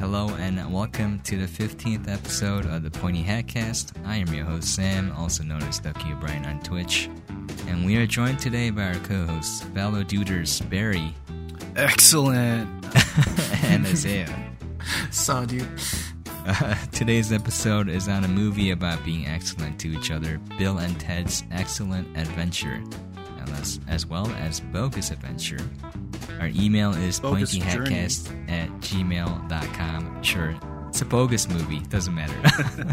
Hello and welcome to the 15th episode of the Pointy Hat Cast. I am your host Sam, also known as Ducky O'Brien on Twitch, and we are joined today by our co-hosts, fellow duders Barry Excellent. and Isaiah. So, dude. Uh, today's episode is on a movie about being excellent to each other, Bill and Ted's Excellent Adventure, as, as well as Bogus Adventure. Our email is pointyhatcast at gmail.com. Sure, it's a bogus movie, doesn't matter.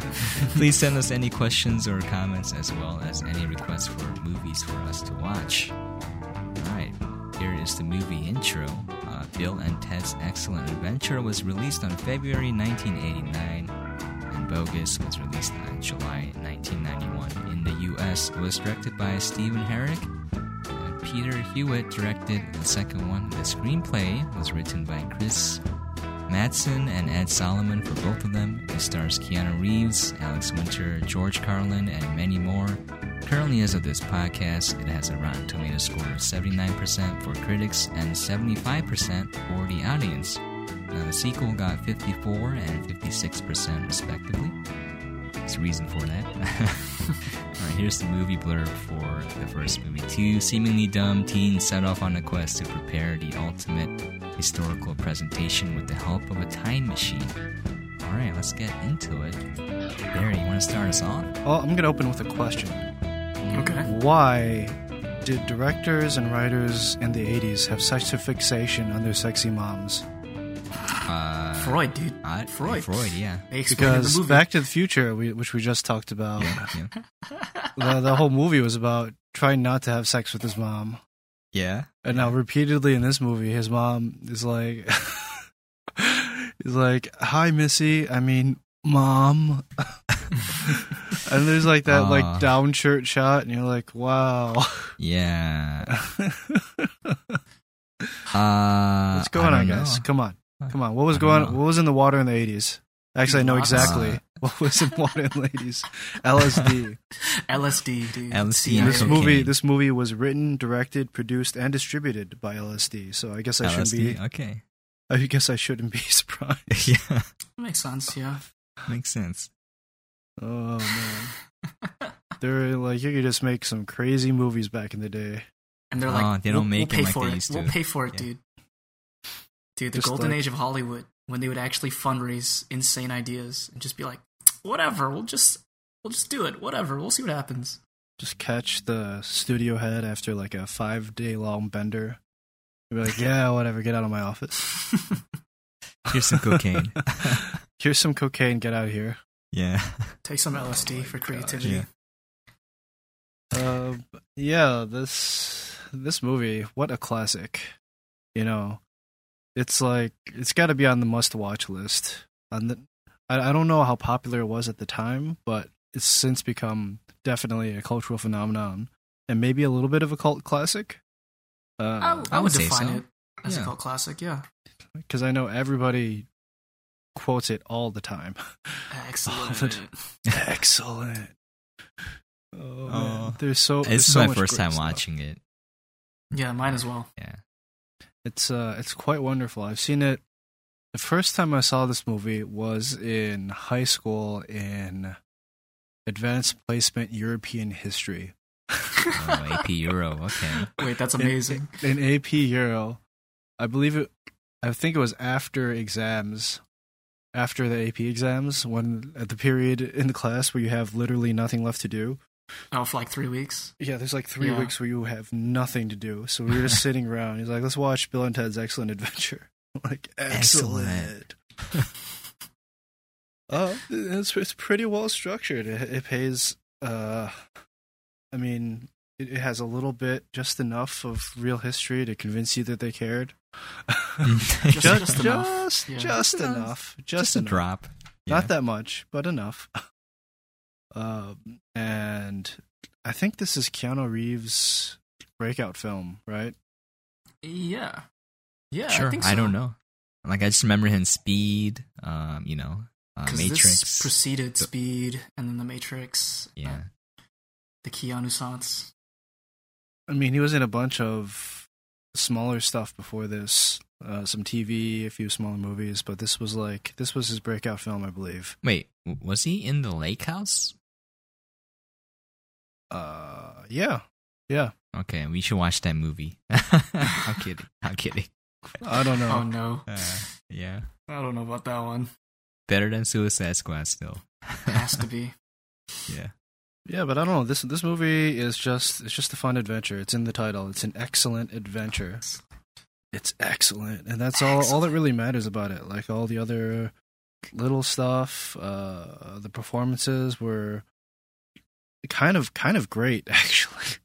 Please send us any questions or comments as well as any requests for movies for us to watch. Alright, here is the movie intro. Uh, Bill and Ted's Excellent Adventure was released on February 1989, and Bogus was released on July 1991. In the US, it was directed by Stephen Herek, Peter Hewitt directed the second one. The screenplay was written by Chris Matheson and Ed Solomon for both of them. It stars Keanu Reeves, Alex Winter, George Carlin, and many more. Currently, as of this podcast, it has a Rotten Tomato score of 79% for critics and 75% for the audience. Now, the sequel got 54 and 56% respectively. There's a reason for that. Alright, here's the movie blurb for the first movie. Two seemingly dumb teens set off on a quest to prepare the ultimate historical presentation with the help of a time machine. Alright, let's get into it. Barry, you want to start us off? Well, I'm going to open with a question. Okay. Why did directors and writers in the 80s have such a fixation on their sexy moms? Uh, Freud, dude. I- Freud. Freud, yeah. They explain in Because the movie. Back to the Future, we, which we just talked about, Yeah, yeah. the, the whole movie was about trying not to have sex with his mom. yeah. And now, repeatedly in this movie, his mom is like, he's like, "Hi, Missy. I mean, mom." and there's like that Aw. like down shirt shot, and you're like, "Wow." Yeah. Uh, What's going I on, don't guys? know. Come on, come on. What was going? know. What was in the water in the eighties? Actually, I know exactly Uh, what was in water in the eighties. LSD. LSD, dude. LSD CIA. this cocaine. movie, this movie was written, directed, produced, and distributed by LSD. So I guess I shouldn't be. Okay. I guess I shouldn't be surprised. yeah, Makes sense, yeah. makes sense. Oh man, they're like you could just make some crazy movies back in the day. And they're Oh, like, they don't we'll, make we'll pay like for they it. used We'll pay for it, Yeah. dude. Dude, the Just golden like- age of Hollywood, when they would actually fundraise insane ideas and just be like, whatever, we'll just we'll just do it. Whatever, we'll see what happens. Just catch the studio head after like a five day long bender. You'd be like, yeah, whatever, get out of my office. Here's some cocaine. Here's some cocaine, get out of here. yeah. Take some LSD for creativity. Yeah. Uh, yeah, this this movie, what a classic. You know, it's like it's got to be on the must-watch list. On the, I, I don't know how popular it was at the time, but it's since become definitely a cultural phenomenon and maybe a little bit of a cult classic. I, Uh, I I would would define so. it as Yeah. a cult classic, yeah. because I know everybody quotes it all the time. Excellent. Excellent. Oh, Oh. man. there's so. there's This is so my much first time stuff. watching it. yeah, mine as well. Yeah. It's uh, it's quite wonderful. I've seen it. The first time I saw this movie was in high school in advanced placement European history. Oh, AP Euro. Okay. Wait, that's In- amazing. In, AP Euro, I believe it. I think it was after exams, after the AP exams, when at the period in the class where you have literally nothing left to do. Oh, for like three weeks. Yeah, there's like three Yeah. weeks where you have nothing to do. So we were just sitting around. He's like, "Let's watch Bill and Ted's Excellent Adventure." I'm like, excellent. Excellent. Uh, it's it's pretty well structured. It, it pays. Uh, I mean, it, it has a little bit, just enough of real history to convince you that they cared. Just- just, just enough. just, Yeah. just Just enough. enough. Just, Just a enough. drop. Not that much, but enough. um, and I think this is Keanu Reeves' breakout film, right? Yeah. Yeah, Sure. I think I, don't know. Like I just remember him in Speed. Um, you know, uh, 'Cause Matrix. This preceded Speed, and then The Matrix. yeah. uh, the Keanu Sans. I mean, he was in a bunch of smaller stuff before this. uh, some TV, a few smaller movies, but this was like this was his breakout film, I believe. Wait, was he in the lake house? Uh, yeah, yeah. Okay, we should watch that movie. I'm kidding. I'm kidding. I don't know. Oh no, Uh, yeah. I don't know about that one. Better than Suicide Squad still. It has to be. yeah. Yeah, but I don't know. This this movie is just it's just a fun adventure. It's in the title. It's an excellent adventure. It's excellent, and that's all all that really matters about it. Like all the other little stuff, uh, the performances were kind of kind of great actually.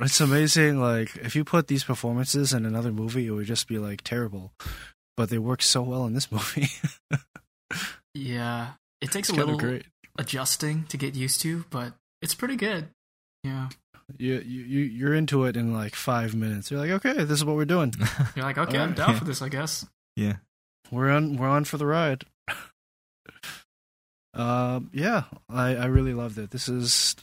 it's amazing. Like if you put these performances in another movie, it would just be like terrible. But they work so well in this movie. Yeah, it takes it's a little great. adjusting to get used to, but it's pretty good. Yeah, You you you- you're into it in like five minutes. You're like, okay, this is what we're doing. you're like, okay, I'm Alright. down for this, I guess. yeah. we're on we're on for the ride. Um, yeah, I I really loved it. This is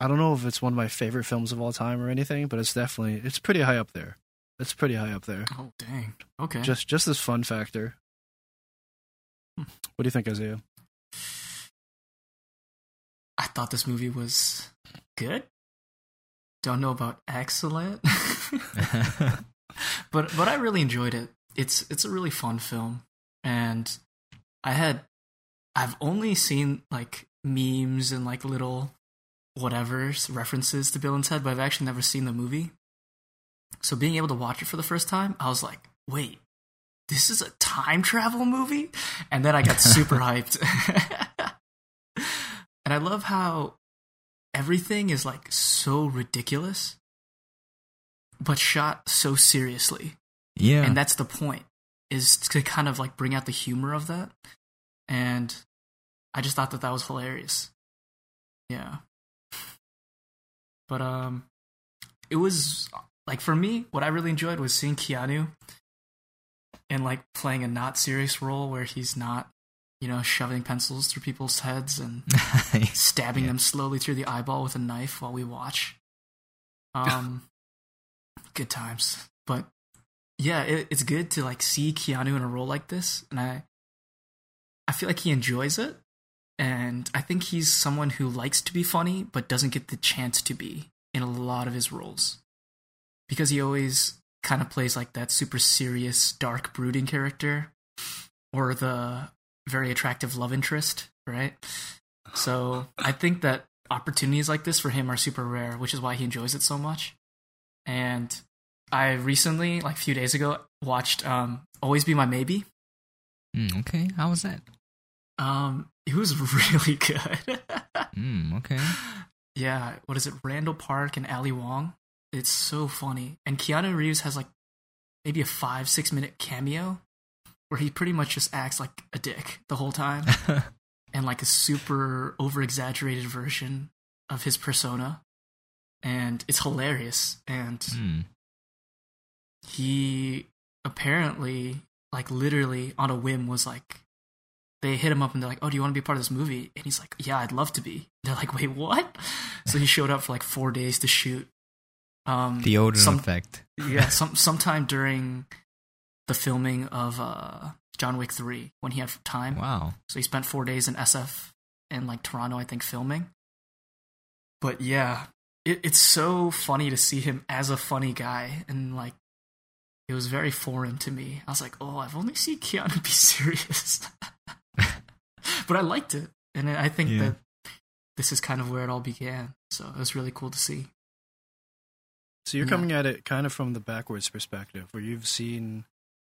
I don't know if it's one of my favorite films of all time or anything, but it's definitely it's pretty high up there. It's pretty high up there. Oh dang. Okay. Just just this fun factor. Hmm. What do you think, Isaiah? I thought this movie was good. Don't know about excellent, but but I really enjoyed it. It's it's a really fun film, and I had I've only seen like memes and like little whatever's references to Bill and Ted, but I've actually never seen the movie. So being able to watch it for the first time, I was like, wait, this is a time travel movie? And then I got super hyped. and I love how everything is like so ridiculous, but shot so seriously. yeah. And that's the point, is to kind of like bring out the humor of that. And I just thought that that was hilarious. Yeah. But um it was like for me what I really enjoyed was seeing Keanu and like playing a not serious role where he's not, you know, shoving pencils through people's heads and stabbing Yeah. them slowly through the eyeball with a knife while we watch. Um, good times. But yeah, it, it's good to like see Keanu in a role like this, and I, I feel like he enjoys it, and I think he's someone who likes to be funny but doesn't get the chance to be in a lot of his roles, because he always kind of plays like that super serious, dark, brooding character, or the very attractive love interest, right? So I think that opportunities like this for him are super rare, which is why he enjoys it so much. And I recently, like a few days ago, watched um, "Always Be My Maybe." Mm, okay. How was that? Um, it was really good. Mm, okay. yeah, what is it? Randall Park and Ali Wong. It's so funny, and Keanu Reeves has like maybe a five six minute cameo where he pretty much just acts like a dick the whole time. and like a super over exaggerated version of his persona. And it's hilarious. And mm. he apparently, like, literally on a whim was like, they hit him up and they're like, Oh, do you want to be part of this movie? And he's like, Yeah, I'd love to be. They're like, Wait, what? So he showed up for like four days to shoot. Um, The Odin some- effect. yeah, some sometime during the filming of uh, John Wick 3 when he had time. Wow. So he spent four days in SF and like Toronto, I think, filming. But yeah, it, it's so funny to see him as a funny guy, and like it was very foreign to me. I was like, oh, I've only seen Keanu be serious, but I liked it, and I think Yeah. that this is kind of where it all began. So it was really cool to see. So you're Yeah. coming at it kind of from the backwards perspective, where you've seen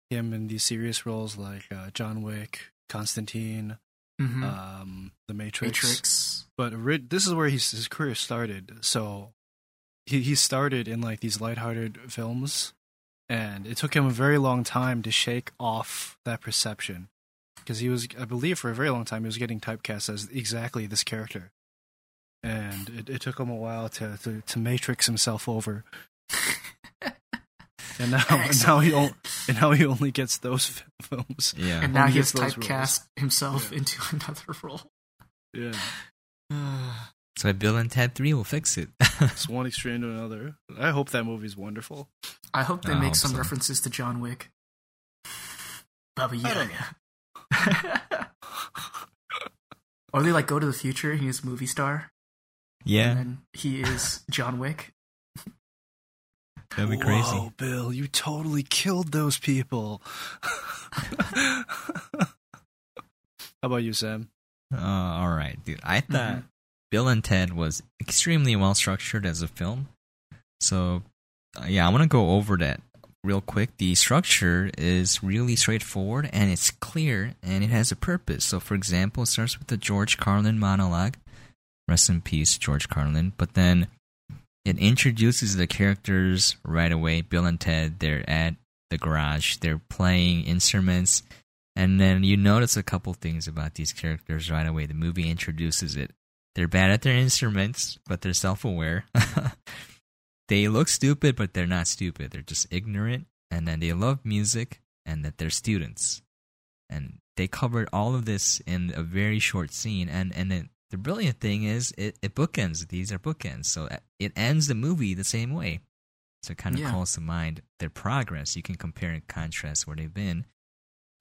him in these serious roles like uh, John Wick, Constantine, Mm-hmm. um, The Matrix. Matrix. But this is where he's, his career started. So he he started in like these lighthearted films, and it took him a very long time to shake off that perception because he was, I believe, for a very long time he was getting typecast as exactly this character, and it, it took him a while to to, to matrix himself over. And now, and now he on- and now he only gets those films. Yeah. and now Only he has gets roles. typecast himself Yeah. into another role. Yeah, So Bill and Ted 3 will fix it. it's one extreme to another. I hope that movie's wonderful. I hope they I make hope some so. references to John Wick. Baba I don't Yaga. or they like go to the future. He is movie star, yeah, and then he is John Wick. that'd be crazy. Whoa, Bill, you totally killed those people. How about you, Sam? Uh, all right, dude. I thought Mhm. Bill and Ted was extremely well structured as a film. So, uh, yeah, I want to go over that real quick. The structure is really straightforward and it's clear and it has a purpose. So, for example, it starts with the George Carlin monologue. Rest in peace, George Carlin. But then it introduces the characters right away. Bill and Ted, they're at the garage, they're playing instruments. And then you notice a couple things about these characters right away. The movie introduces it. They're bad at their instruments, but they're self aware. they look stupid, but they're not stupid. They're just ignorant. And then they love music and that they're students. And they covered all of this in a very short scene. And, and then the brilliant thing is it, it bookends. These are bookends. So uh, it ends the movie the same way. So it kind of Yeah. calls to mind their progress. You can compare and contrast where they've been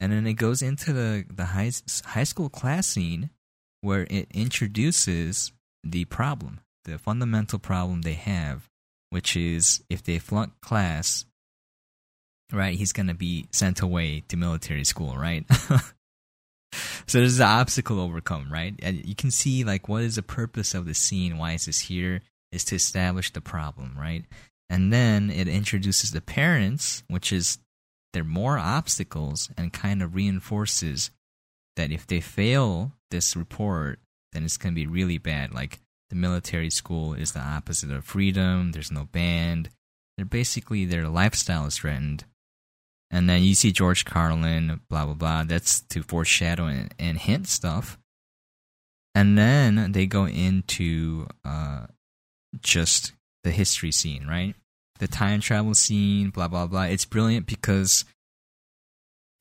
and then it goes into the the high high school class scene where it introduces the problem, the fundamental problem they have, which is if they flunk class, right, he's gonna be sent away to military school, right? so there's an obstacle to overcome, right? And you can see like what is the purpose of the scene? Why is this here? Is to establish the problem, right? And then it introduces the parents, which is there are more obstacles and kind of reinforces that if they fail this report, then it's going to be really bad. Like the military school is the opposite of freedom. There's no band. They're basically their lifestyle is threatened. And then you see George Carlin, blah blah blah. That's to foreshadow and, and hint stuff. And then they go into uh, just the history scene, right? the time travel scene, blah blah blah. It's brilliant because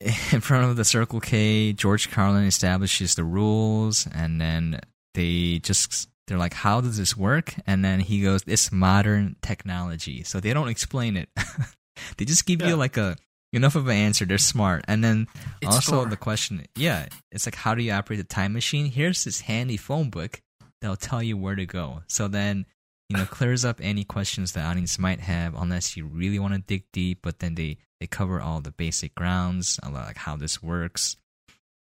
in front of the Circle K, George Carlin establishes the rules, and then they just they're like, "How does this work?" And then he goes, "It's modern technology." So they don't explain it; they just give Yeah. you like a enough of an answer. They're smart, and then It's also the question, yeah, it's like, how do you operate the time machine? Here's this handy phone book that'll tell you where to go. So then you know clears up any questions the audience might have unless you really want to dig deep but then they they cover all the basic grounds a lot like how this works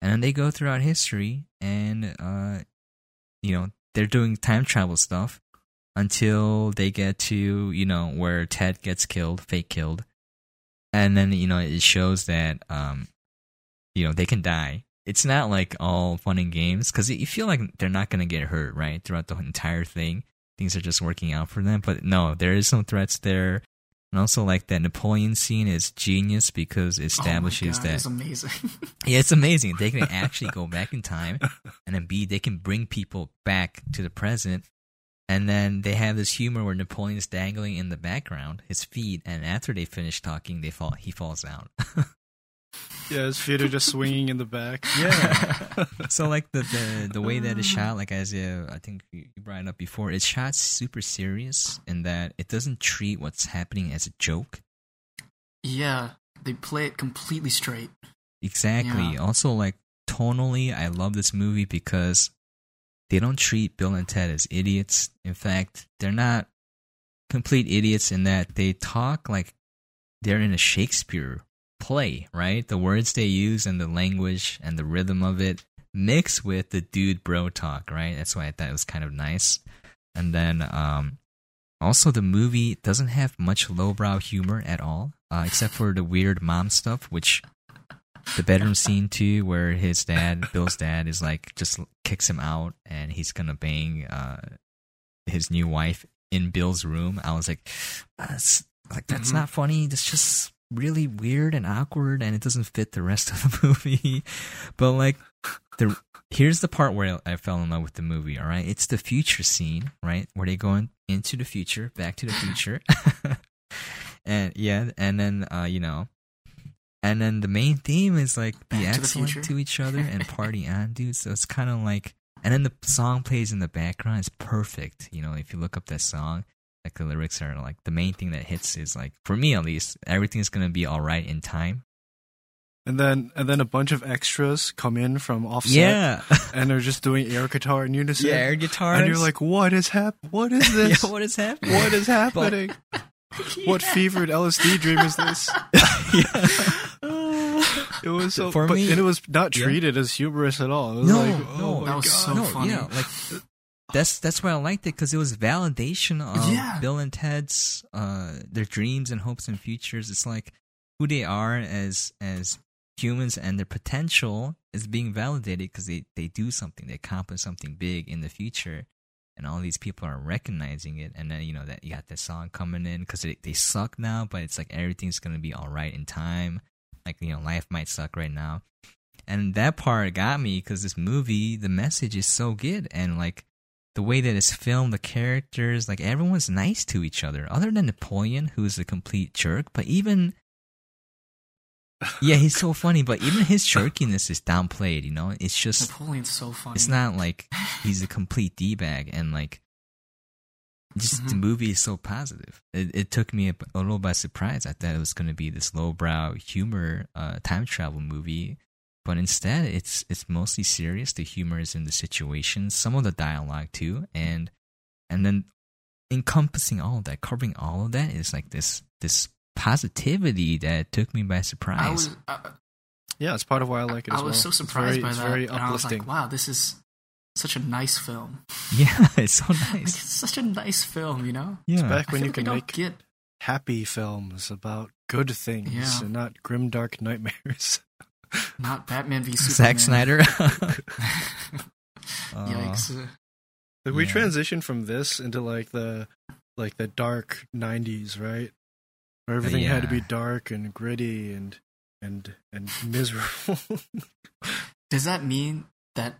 and then they go throughout history and uh you know they're doing time travel stuff until they get to you know where ted gets killed fake killed and then you know it shows that um you know they can die it's not like all fun and games because you feel like they're not to get hurt right throughout the entire thing things are just working out for them. But no, there is some threats there. And also, like that Napoleon scene is genius because it oh establishes oh God, that It's amazing. yeah, it's amazing. They can actually go back in time, and then B, they can bring people back to the present. And then they have this humor where Napoleon's dangling in the background, his feet, and after they finish talking, they fall. He falls out. Yeah, his feet are just swinging in the back. Yeah. so like the, the the way that it's shot, like as uh, I think you you brought it up before, it's shot super serious in that it doesn't treat what's happening as a joke. yeah, they play it completely straight. Exactly. Yeah. Also, like tonally, I love this movie because they don't treat Bill and Ted as idiots. In fact, they're not complete idiots in that they talk like they're in a Shakespeare play, right? The words they use and the language and the rhythm of it mix with the dude bro talk, right? That's why I thought it was kind of nice. And then um also the movie doesn't have much lowbrow humor at all, uh, except for the weird mom stuff, which the bedroom scene too, where his dad, Bill's dad, is like just kicks him out and he's gonna bang uh, his new wife in Bill's room. I was like, that's like that's Mhm. not funny. That's just really weird and awkward, and it doesn't fit the rest of the movie. but like the here's the part where I fell in love with the movie. All right, it's the future scene, right, where they go in, into the future, back to the future, and yeah, and then uh, you know. And then the main theme is like be Back excellent future. to each other and party on, dude. So it's kind of like and then the song plays in the background. It's perfect. You know, if you look up that song, like the lyrics are like the main thing that hits is like for me at least, everything's gonna be all right in time. And then and then a bunch of extras come in from offset. Yeah, And they're just doing air guitar in unison. yeah, air guitar And you're like, what is hap? What is yeah, this? what is happening? what is happening? What fevered LSD dream is this? Yeah, it was so, For but, me- and it was not Yeah. treated as humorous at all. It was No, like, no, oh my that was God. so no, funny. yeah, like that's that's why I liked it because it was validation of Yeah. Bill and Ted's uh their dreams and hopes and futures. It's like who they are as as humans and their potential is being validated because they they do something, they accomplish something big in the future. And all these people are recognizing it, and then you know that you got that song coming in because they they suck now, but it's like everything's gonna be all right in time. Like you know, life might suck right now, and that part got me because this movie the message is so good and like the way that it's filmed the characters like everyone's nice to each other other than napoleon who's a complete jerk but even yeah he's so funny but even his jerkiness is downplayed you know it's just Napoleon's so funny. it's not like he's a complete d-bag and like just the Mhm. movie is so positive it, it took me a, a little by surprise i thought it was going to be this lowbrow humor uh, time travel movie but instead it's it's mostly serious the humor is in the situation some of the dialogue too and and then encompassing all of that covering all of that is like this this positivity that took me by surprise I was, I, Yeah, it's part of why I like it as I was well. so It's surprised very, by that. very and I was like, wow, this is such a nice film. yeah it's so Like, nice it's such a nice film, you know? yeah Back when you like can make get happy films about good things Yeah. and not grim dark nightmares. not Batman v Superman. Zack Snyder. Yikes. Uh, we Yeah. transitioned from this into like the like the dark '90s, right? Where everything had to be dark and gritty and and and miserable. Does that mean that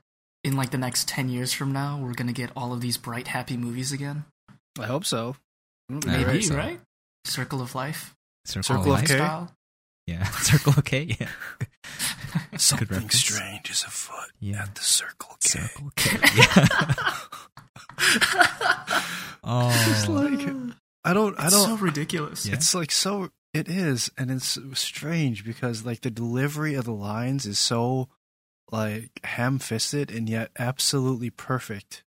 in like the next 10 years from now, we're going to get all of these bright, happy movies again? I hope so. That'd I hope Maybe, so. right? Circle of Life. Circle, Circle of Life? K? Style. Yeah, Circle K. Yeah, Something reference. strange is afoot Yeah. at the Circle K. Circle K. Yeah. oh, It's like I don't. I don't. so ridiculous. Yeah. It's like so. It is, and it's strange because like the delivery of the lines is so like ham-fisted and yet absolutely perfect.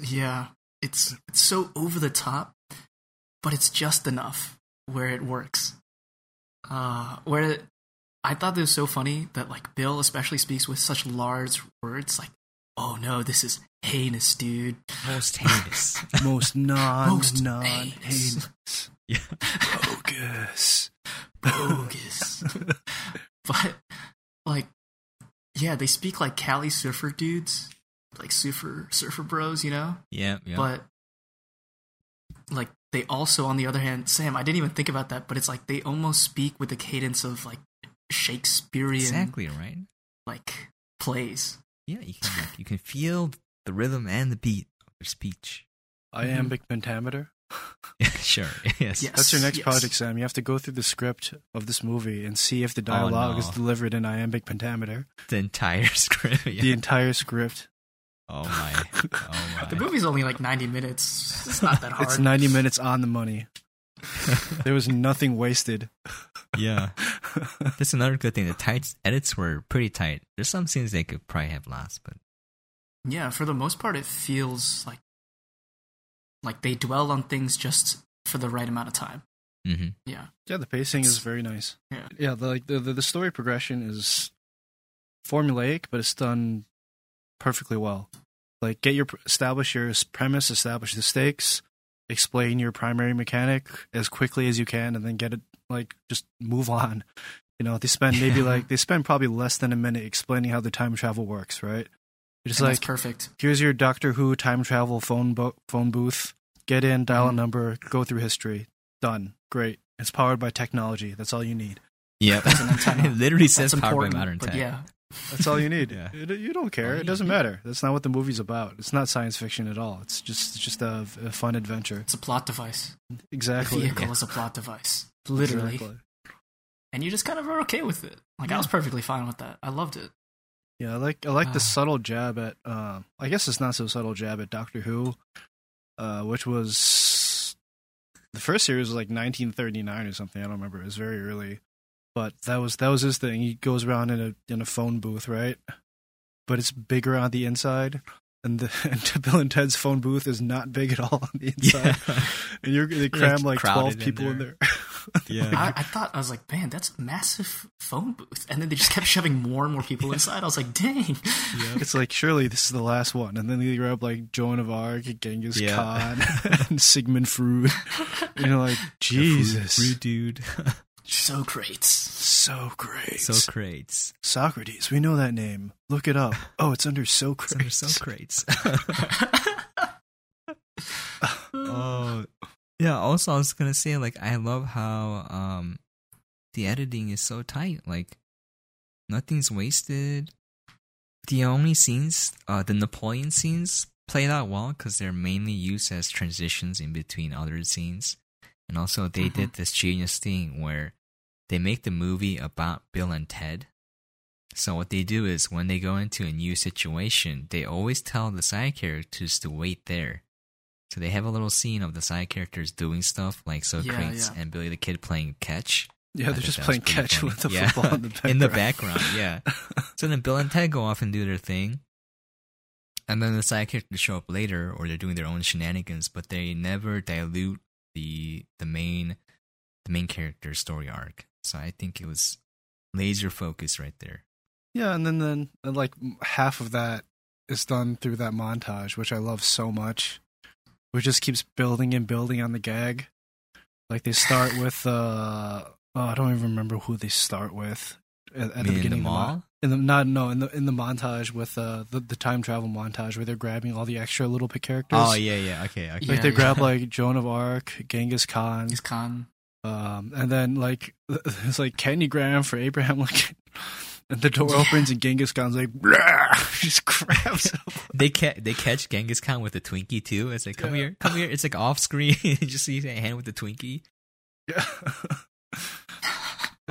Yeah, it's it's so over the top, but it's just enough where it works. Uh, where I thought it was so funny that like Bill especially speaks with such large words, like, "Oh no, this is heinous, dude." most heinous. Most non Most non heinous. heinous. yeah. Bogus. Bogus. but like, yeah, they speak like Cali surfer dudes, like surfer surfer bros, you know. Yeah, yeah. but like they also on the other hand sam i didn't even think about that but it's like they almost speak with the cadence of like shakespearean exactly right. like plays Yeah, you can like, you can feel the rhythm and the beat of their speech. Iambic pentameter. Yeah, sure. Yes. Yeah. That's your next yes. project, Sam. You have to go through the script of this movie and see if the oh, dialogue is no. delivered in iambic pentameter. The entire script. Yeah. The entire script. Oh my. Oh my. the movie's only like 90 minutes it's not that hard It's 90 minutes on the money. There was nothing wasted. Yeah. That's another good thing. The tight edits were pretty tight. There's some scenes they could probably have lost, but yeah for the most part it feels like like they dwell on things just for the right amount of time hmm yeah Yeah, the pacing is very nice. Yeah. yeah. The, like the, the the story progression is formulaic, but it's done perfectly well. Like, get your establish your premise, establish the stakes, explain your primary mechanic as quickly as you can, and then get it like just move on. You know, they spend maybe Yeah. like they spend probably less than a minute explaining how the time travel works, right? It's and like perfect here's your Doctor Who time travel phone bo- phone booth. Get in, dial a Mhm. number, go through history. Done. Great. It's powered by technology. That's all you need. Yeah, That's an antenna. it literally says powered by modern tech. yeah That's all you need. Yeah. It- you don't care. It doesn't matter. That's not what the movie's about. It's not science fiction at all. It's just it's just a, a fun adventure. it's a plot device the Exactly. vehicle Yeah. is a plot device literally Exactly. and you just kind of are okay with it. Like I was perfectly fine with that. I loved it. Yeah, I like I like Ah. the subtle jab at. Uh, I guess it's not so subtle jab at Doctor Who, uh, which was the first series was like 1939 or something. I don't remember. It was very early, but that was that was his thing. He goes around in a in a phone booth, right? But it's bigger on the inside, and the and Bill and Ted's phone booth is not big at all on the inside. And you're they cram like crowded 12 people in there. there. Yeah. I, I thought I was like, man, that's a massive phone booth, and then they just kept shoving more and more people inside. I was like, dang. It's like surely this is the last one, and then they grab like Joan of Arc, Genghis Yeah. Khan, and Sigmund Freud. You're like, Jesus, Rude dude. So great. so great. so crates. Socrates, we know that name. Look it up. Oh, it's under Socrates. Under so crates. oh yeah also i was gonna say like i love how um the editing is so tight like nothing's wasted the only scenes uh the napoleon scenes played out well because they're mainly used as transitions in between other scenes and also they Mhm. did this genius thing where they make the movie about bill and ted so what they do is when they go into a new situation, they always tell the side characters to wait there. So they have a little scene of the side characters doing stuff like Socrates yeah. and Billy the Kid playing catch Yeah, they're just playing catch funny. with the Yeah. football in the background. in the background. Yeah. so then Bill and Ted go off and do their thing, and then the side characters show up later, or they're doing their own shenanigans, but they never dilute the the main the main character's story arc. So I think it was laser focus right there. Yeah, and then then like half of that is done through that montage, which I love so much. Which just keeps building and building on the gag. Like they start with uh oh, I don't even remember who they start with at, at the beginning of the mall? In the not no in the in the montage with uh the, the time travel montage where they're grabbing all the extra little bit characters. Oh yeah, yeah, okay, okay. Like Yeah, they yeah. grab like Joan of Arc, Genghis Khan, Genghis Khan, um, and then like it's like Kenny Graham for Abraham Lincoln. And the door opens and Genghis Khan's like, "Blah!" Just grabs him. They ca- they catch Genghis Khan with a Twinkie too. It's like, come Yeah. here, come here. It's like off screen. you just see his hand with the Twinkie. Yeah.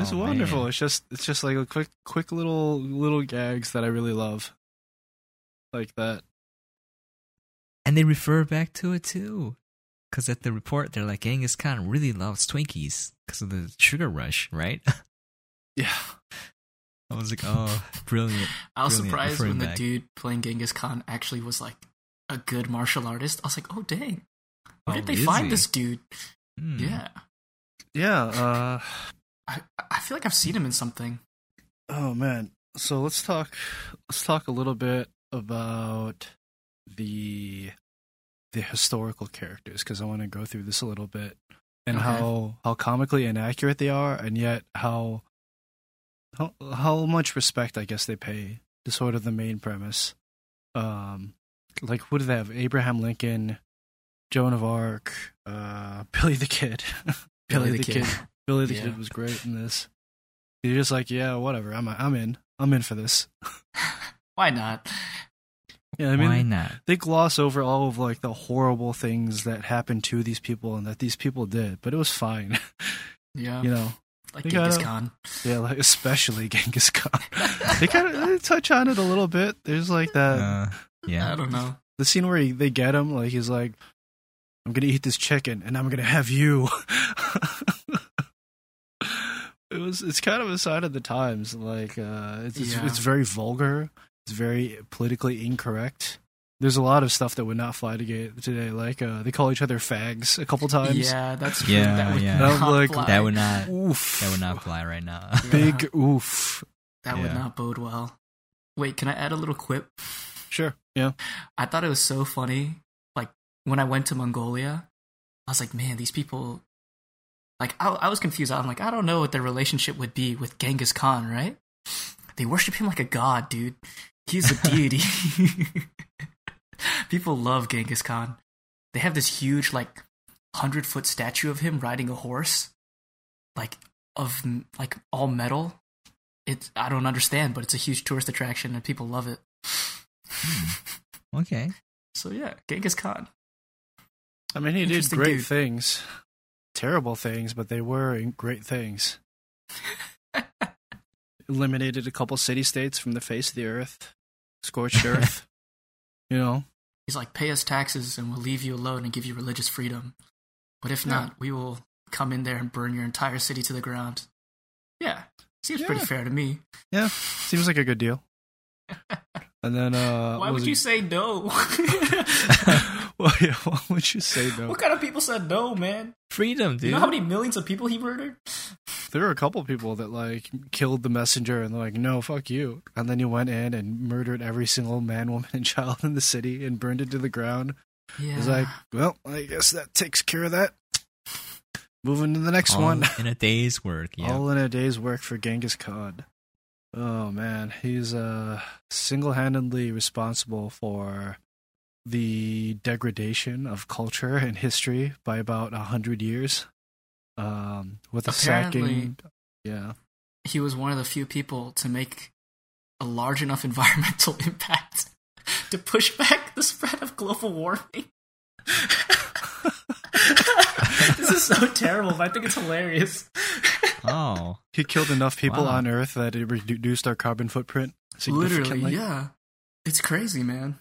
It's Oh, wonderful. man. It's just it's just like a quick quick little little gags that I really love. Like that. And they refer back to it too. Because at the report, they're like, Genghis Khan really loves Twinkies because of the sugar rush, right? Yeah. I was like, oh, brilliant. I was Brilliant, surprised referring when the dude playing Genghis Khan actually was like a good martial artist. I was like, oh dang, where Oh, did they find he? this dude? Hmm. Yeah, Yeah, uh I I feel like I've seen him in something. oh man. So let's talk let's talk a little bit about the the historical characters because I want to go through this a little bit and Okay. how how comically inaccurate they are and yet how how how much respect I guess they pay to sort of the main premise. Um like what do they have? Abraham Lincoln, Joan of Arc, uh Billy the Kid. Billy the Kid. Billy the Yeah. Kid was great in this. You're just like, yeah, whatever. I'm I'm in. I'm in for this. Why not? Yeah, I mean, Why not? they gloss over all of like the horrible things that happened to these people and that these people did, but it was fine. Yeah, you know, like they Genghis gotta- Khan. yeah, like especially Genghis Khan. they kind of touch on it a little bit. There's like that Uh, yeah. I don't know. the scene where he, they get him, like he's like, "I'm gonna eat this chicken and I'm gonna have you." It was it's kind of a sign of the times. Like uh, it's it's, Yeah. it's very vulgar. It's very politically incorrect. There's a lot of stuff that would not fly today. Today, like uh, they call each other fags a couple times. Yeah, that's true. Yeah, that would yeah. Not like- fly. That would not. Oof. That would not fly right now. Big oof. That would not bode well. Wait, can I add a little quip? Sure. Yeah. I thought it was so funny. Like when I went to Mongolia, I was like, man, these people. Like I, I was confused. I'm like, I don't know what their relationship would be with Genghis Khan, right? They worship him like a god, dude. He's a deity. people love Genghis Khan. They have this huge, like, hundred foot statue of him riding a horse, like of like all metal. It's I don't understand, but it's a huge tourist attraction and people love it. Hmm. Okay. So yeah, Genghis Khan. I mean, he did Interesting great things. eliminated a couple city states from the face of the earth, scorched earth. you know, He's like, pay us taxes and we'll leave you alone and give you religious freedom. But if not, we will come in there and burn your entire city to the ground. Yeah, seems pretty fair to me. yeah, seems like a good deal. And then, uh, Why would you it- say no? Well, yeah, why would you say no? what kind of people said no, man? Freedom, dude. You know how many millions of people he murdered? There were a couple people that like killed the messenger and they're like, no, fuck you. And then he went in and murdered every single man, woman, and child in the city and burned it to the ground. Yeah. He's like, well, I guess that takes care of that. Moving to the next All one. in a day's work. Yeah. All in a day's work for Genghis Khan. Oh man, he's uh single-handedly responsible for the degradation of culture and history by about a hundred years. Um, with the Apparently- sacking, yeah, he was one of the few people to make a large enough environmental impact to push back the spread of global warming. this is so terrible, but I think it's hilarious. oh. he killed enough people Wow. on Earth that it reduced our carbon footprint Literally, yeah. It's crazy, man.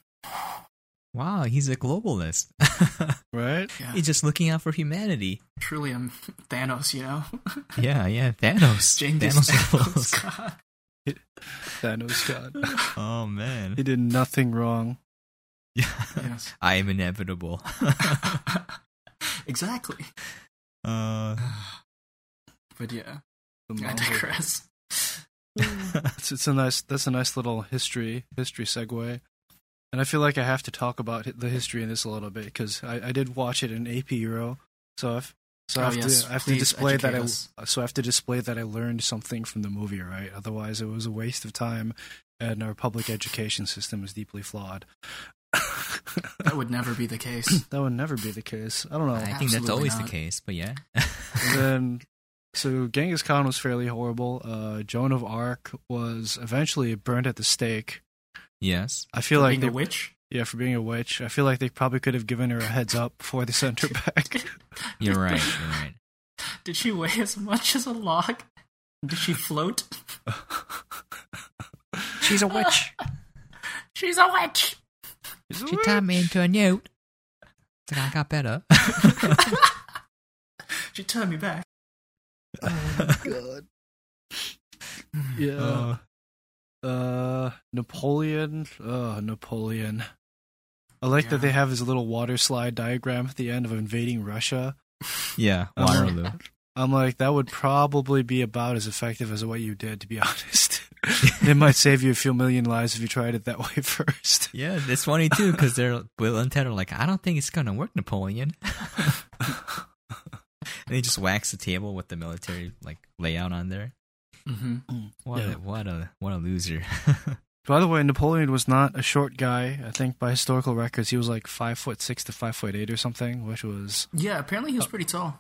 Wow, he's a globalist. Right? Yeah. he's just looking out for humanity. Truly, I'm Thanos, you know? Yeah, yeah. Thanos. Genghis Thanos. Thanos. God. Thanos God. oh man. He did nothing wrong. Yeah. Yes. I am inevitable. exactly. uh, But yeah, I digress. It's, it's a nice that's a nice little history history segue, and I feel like I have to talk about the history in this a little bit because I, I did watch it in AP Euro, so I've so I Oh, have yes, to I have to display that I so I have to display that I learned something from the movie, right? Otherwise, it was a waste of time, and our public education system is deeply flawed. That would never be the case. that would never be the case. I don't know. I think that's always not. the case, but yeah. And then, so Genghis Khan was fairly horrible. Uh, Joan of Arc was eventually burned at the stake. Yes. I feel For like being they, a witch. yeah, for being a witch. I feel like they probably could have given her a heads up before they sent her back. You're right. You're right. Did she weigh as much as a log? Did she float? She's a witch. She's a witch. she turned me into a newt. Then I got better. She turned me back. God. Yeah. Uh, Napoleon. Uh, Napoleon. I like that they have his little water slide diagram at the end of invading Russia. yeah, Um, Waterloo. I'm like, that would probably be about as effective as what you did, to be honest. it might save you a few million lives if you tried it that way first. Yeah, it's funny too because they're Will and Ted are like, I don't think it's gonna work, Napoleon. and he just whacks the table with the military like layout on there. Hmm What Yeah. a what a what a loser. By the way, Napoleon was not a short guy. I think by historical records, he was like five foot six to five foot eight or something, which was Yeah, apparently he was pretty tall.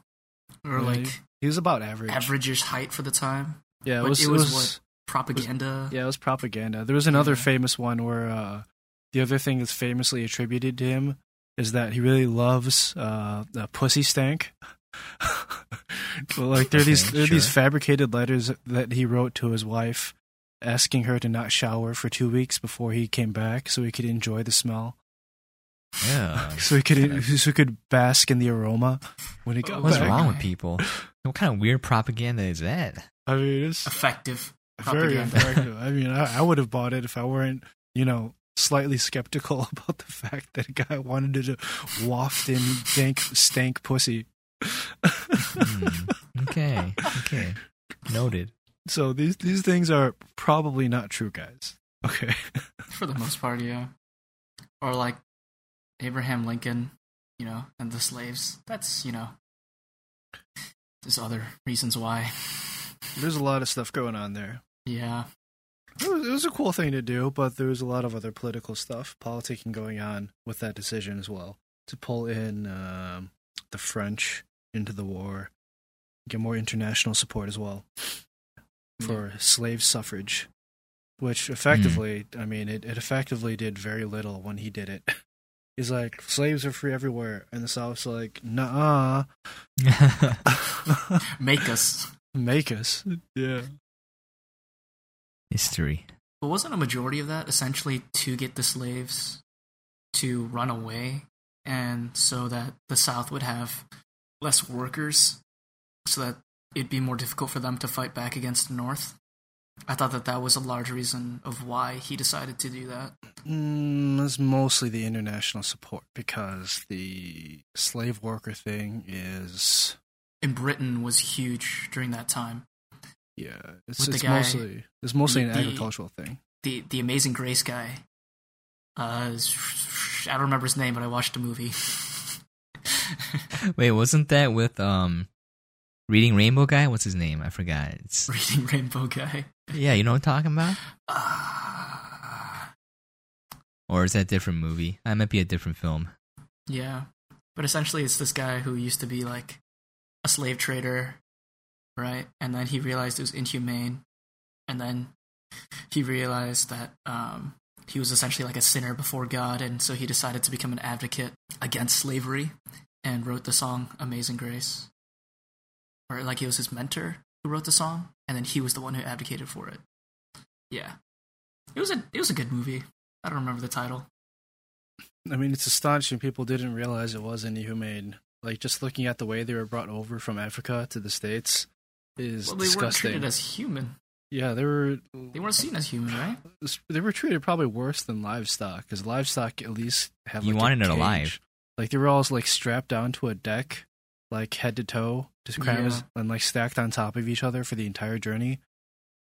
Or Really? like he was about average. average-ish height for the time. Yeah, it But was. it It was was, what? Propaganda. Yeah, it was propaganda. There was another Yeah. famous one where uh, the other thing that's famously attributed to him is that he really loves uh, uh, pussy stank. well, like there are these there are these sure. fabricated letters that he wrote to his wife, asking her to not shower for two weeks before he came back, so he could enjoy the smell, yeah. so he could so he could bask in the aroma when he got What's back. wrong with people? What kind of weird propaganda is that? I mean, it's Effective. very propaganda. effective. I mean, I, I would have bought it if I weren't, you know, slightly skeptical about the fact that a guy wanted to waft in dank, stank pussy. Hmm. Okay, okay, noted. so these these things are probably not true, guys. Okay. For the most part, yeah. Or like Abraham Lincoln, you know, and the slaves. That's, you know, there's other reasons why. There's a lot of stuff going on there. Yeah. It was, it was a cool thing to do, but there was a lot of other political stuff, politicking going on with that decision as well to pull in um, the French into the war, get more international support as well hmm. for slave suffrage, which effectively, I mean, it, it effectively did very little when he did it. He's like, slaves are free everywhere, and the South's like, nah, Make us. make us, yeah. history. But wasn't a majority of that essentially to get the slaves to run away, and so that the South would have less workers, so that it'd be more difficult for them to fight back against the North? I thought that that was a large reason of why he decided to do that. Mm, it's mostly the international support because the slave worker thing is In Britain was huge during that time. yeah, it's, it's guy- mostly it's mostly an the- agricultural thing. The the Amazing Grace guy. Uh, I don't remember his name, but I watched the movie. Wait, wasn't that with um, Reading Rainbow guy? What's his name? I forgot. It's Reading Rainbow guy. yeah, you know what I'm talking about? Ah. Or is that a different movie? That might be a different film. Yeah. But essentially, it's this guy who used to be like a slave trader, right? And then he realized it was inhumane. And then he realized that um, he was essentially like a sinner before God. And so he decided to become an advocate against slavery and wrote the song Amazing Grace. Or like it was his mentor who wrote the song. And then he was the one who advocated for it. Yeah. It was a it was a good movie. I don't remember the title. I mean, it's astonishing people didn't realize it was any inhumane. Like just looking at the way they were brought over from Africa to the states is Well, they weren't disgusting. treated as human. Yeah, they were They weren't seen as human, right? they were treated probably worse than livestock because livestock at least have You like, a wanted it cage. alive. Like they were all like strapped down to a deck, like head to toe, just crammed Yeah. and like stacked on top of each other for the entire journey.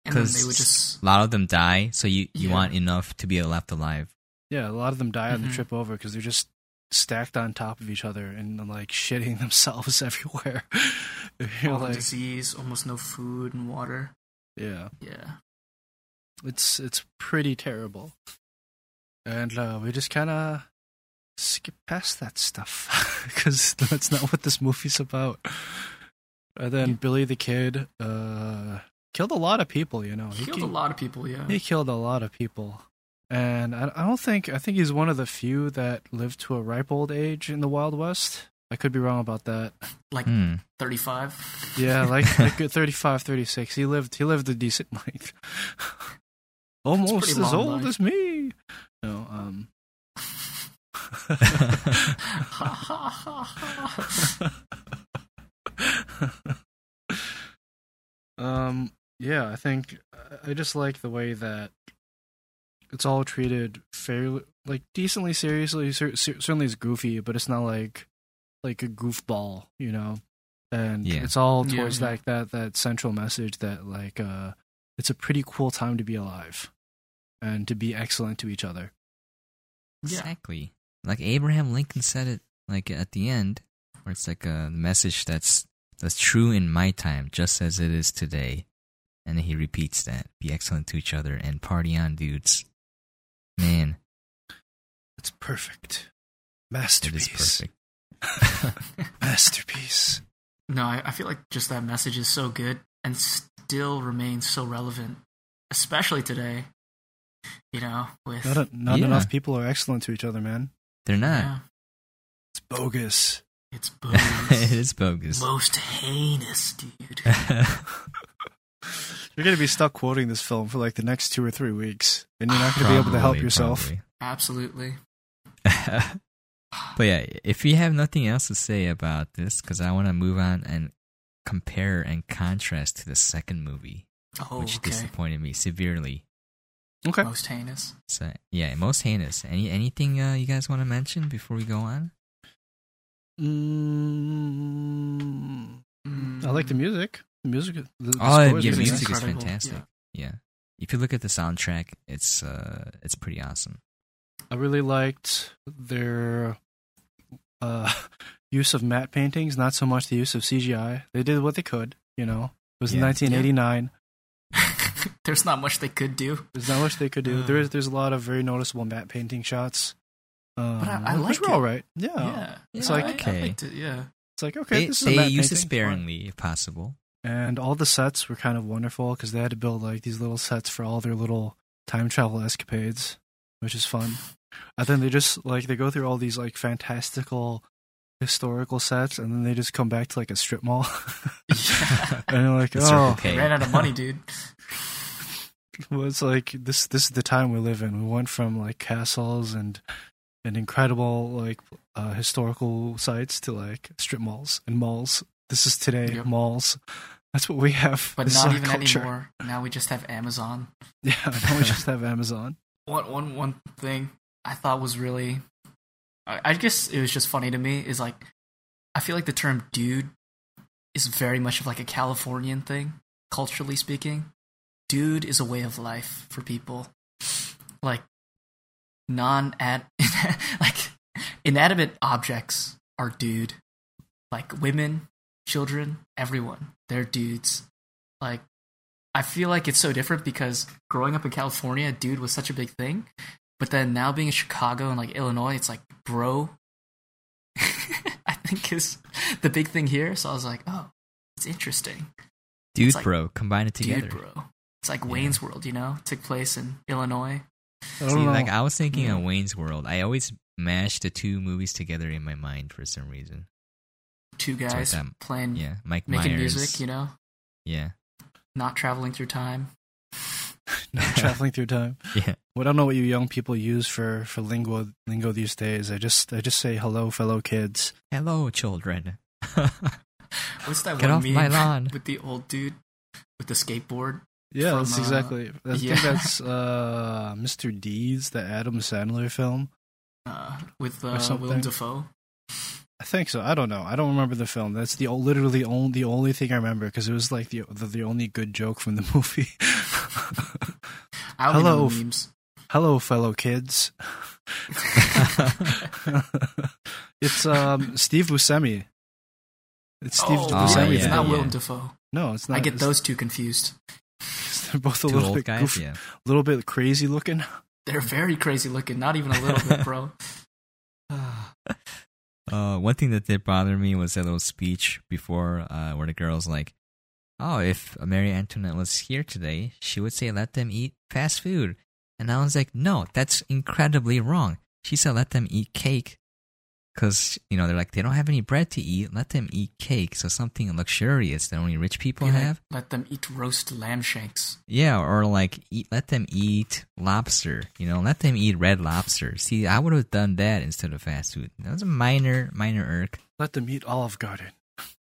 Because they would just A lot of them die, so you, you Yeah. want enough to be left alive. Yeah, a lot of them die on the Mhm. trip over because they're just stacked on top of each other and like shitting themselves everywhere. You're all the like, disease, almost no food and water. Yeah, Yeah. it's it's pretty terrible. And uh, we just kind of skip past that stuff because that's not what this movie's about. And then Yeah. Billy the Kid uh, killed a lot of people. You know, He killed ki- a lot of people, yeah. He killed a lot of people. And I, I don't think I think he's one of the few that lived to a ripe old age in the Wild West. I could be wrong about that. Like Hmm. 35. Yeah, like, like 35, 36. He lived he lived a decent life. Almost as old life. as me. No, um um yeah, I think I just like the way that it's all treated fairly like decently seriously. Cer- cer- certainly it's goofy, but it's not like like a goofball, you know. And Yeah. it's all towards yeah. like that that central message that like uh it's a pretty cool time to be alive and to be excellent to each other. Yeah. Exactly. Like Abraham Lincoln said it like at the end, where it's like a message that's that's true in my time, just as it is today. And then he repeats that. Be excellent to each other and party on, dudes. Man, It's perfect. it Masterpiece. is perfect. Masterpiece. No, I, I feel like just that message is so good and still remains so relevant, especially today. You know, with Not, a, not Yeah. enough people are excellent to each other, man. They're not. yeah, It's bogus. it's bogus. is bogus. most heinous, dude. You're going to be stuck quoting this film for like the next two or three weeks, and you're not going to be able to help yourself. probably. Absolutely. But yeah, if you have nothing else to say about this, because I want to move on and compare and contrast to the second movie, Oh, which okay. disappointed me severely. Okay. Most heinous. So yeah, most heinous. Any anything uh, you guys want to mention before we go on? Mm. I like the music. The music. The, the Oh, yeah, the really music's music is fantastic. yeah. Yeah. If you look at the soundtrack, it's uh, it's pretty awesome. I really liked their uh, use of matte paintings, not so much the use of CGI. They did what they could. You know, it was Yeah. 1989. There's not much they could do. There's not much they could do. Uh. There is there's a lot of very noticeable matte painting shots. Um, But I- I which like were it. all right. Yeah. yeah. It's Yeah, like- I- I Okay. liked it, yeah. It's like okay, they this is a they matte use it sparingly if possible. And all the sets were kind of wonderful because they had to build like these little sets for all their little time travel escapades, which is fun. And then they just like they go through all these like fantastical historical sets, and then they just come back to like a strip mall, Yeah. and you're like, The Circle oh, K. Ran out of money, dude. well, it's like this. This is the time we live in. We went from like castles and and incredible like uh, historical sites to like strip malls and malls. This is today Yep. malls. That's what we have. But This not even culture. anymore. Now we just have Amazon. Yeah, now we just have Amazon. One one one thing I thought was really, I, guess it was just funny to me is like, I feel like the term "dude" is very much of like a Californian thing, culturally speaking. Dude is a way of life for people, like non ad like inanimate objects are dude, like women, children, everyone, they're dudes. Like I feel like it's so different because growing up in California, dude was such a big thing. But then now being in Chicago and like Illinois, it's like bro. I think is the big thing here. So I was like, oh, it's interesting. Dude, like- bro, combine it together. Dude, bro. It's like Wayne's World, you know? took place in Illinois. I See, know. like I was thinking Yeah. of Wayne's World. I always mash the two movies together in my mind for some reason. Two like guys that. playing, Yeah, Mike making Myers. music, you know? Yeah, Not traveling through time. Not traveling through time. yeah. Well, I don't know what you young people use for for lingo lingo these days. I just I just say hello, fellow kids. Hello, children. What's that Get one off my lawn. with the old dude with the skateboard? Yeah, From, that's uh, exactly. I yeah. think that's uh, Mr. Deeds, the Adam Sandler film. Uh, with Or uh. Willem Dafoe. I think so. I don't know. I don't remember the film. That's the literally only the only thing I remember because it was like the, the the only good joke from the movie. I only Hello, f- memes. Hello, fellow kids. it's um Steve Buscemi. It's Steve oh, Buscemi. yeah, it's yeah, not yeah. Willem Dafoe. No, it's not. I get those two confused. They're both a Two little bit guys. goofy, Yeah. little bit crazy looking. They're very crazy looking. Not even a little bit, bro. Uh, one thing that did bother me was that little speech before, uh, where the girl's like, "Oh, if Mary Antoinette was here today, she would say let them eat fast food," and I was like, "No, that's incredibly wrong." She said let them eat cake, because you know they're like they don't have any bread to eat. Let them eat cake, so something luxurious that only rich people Be like, have. let them eat roast lamb shanks. Yeah, or like eat, let them eat lobster. You know, let them eat red lobster. See, I would have done that instead of fast food. That was a minor, minor irk. Let them eat Olive Garden.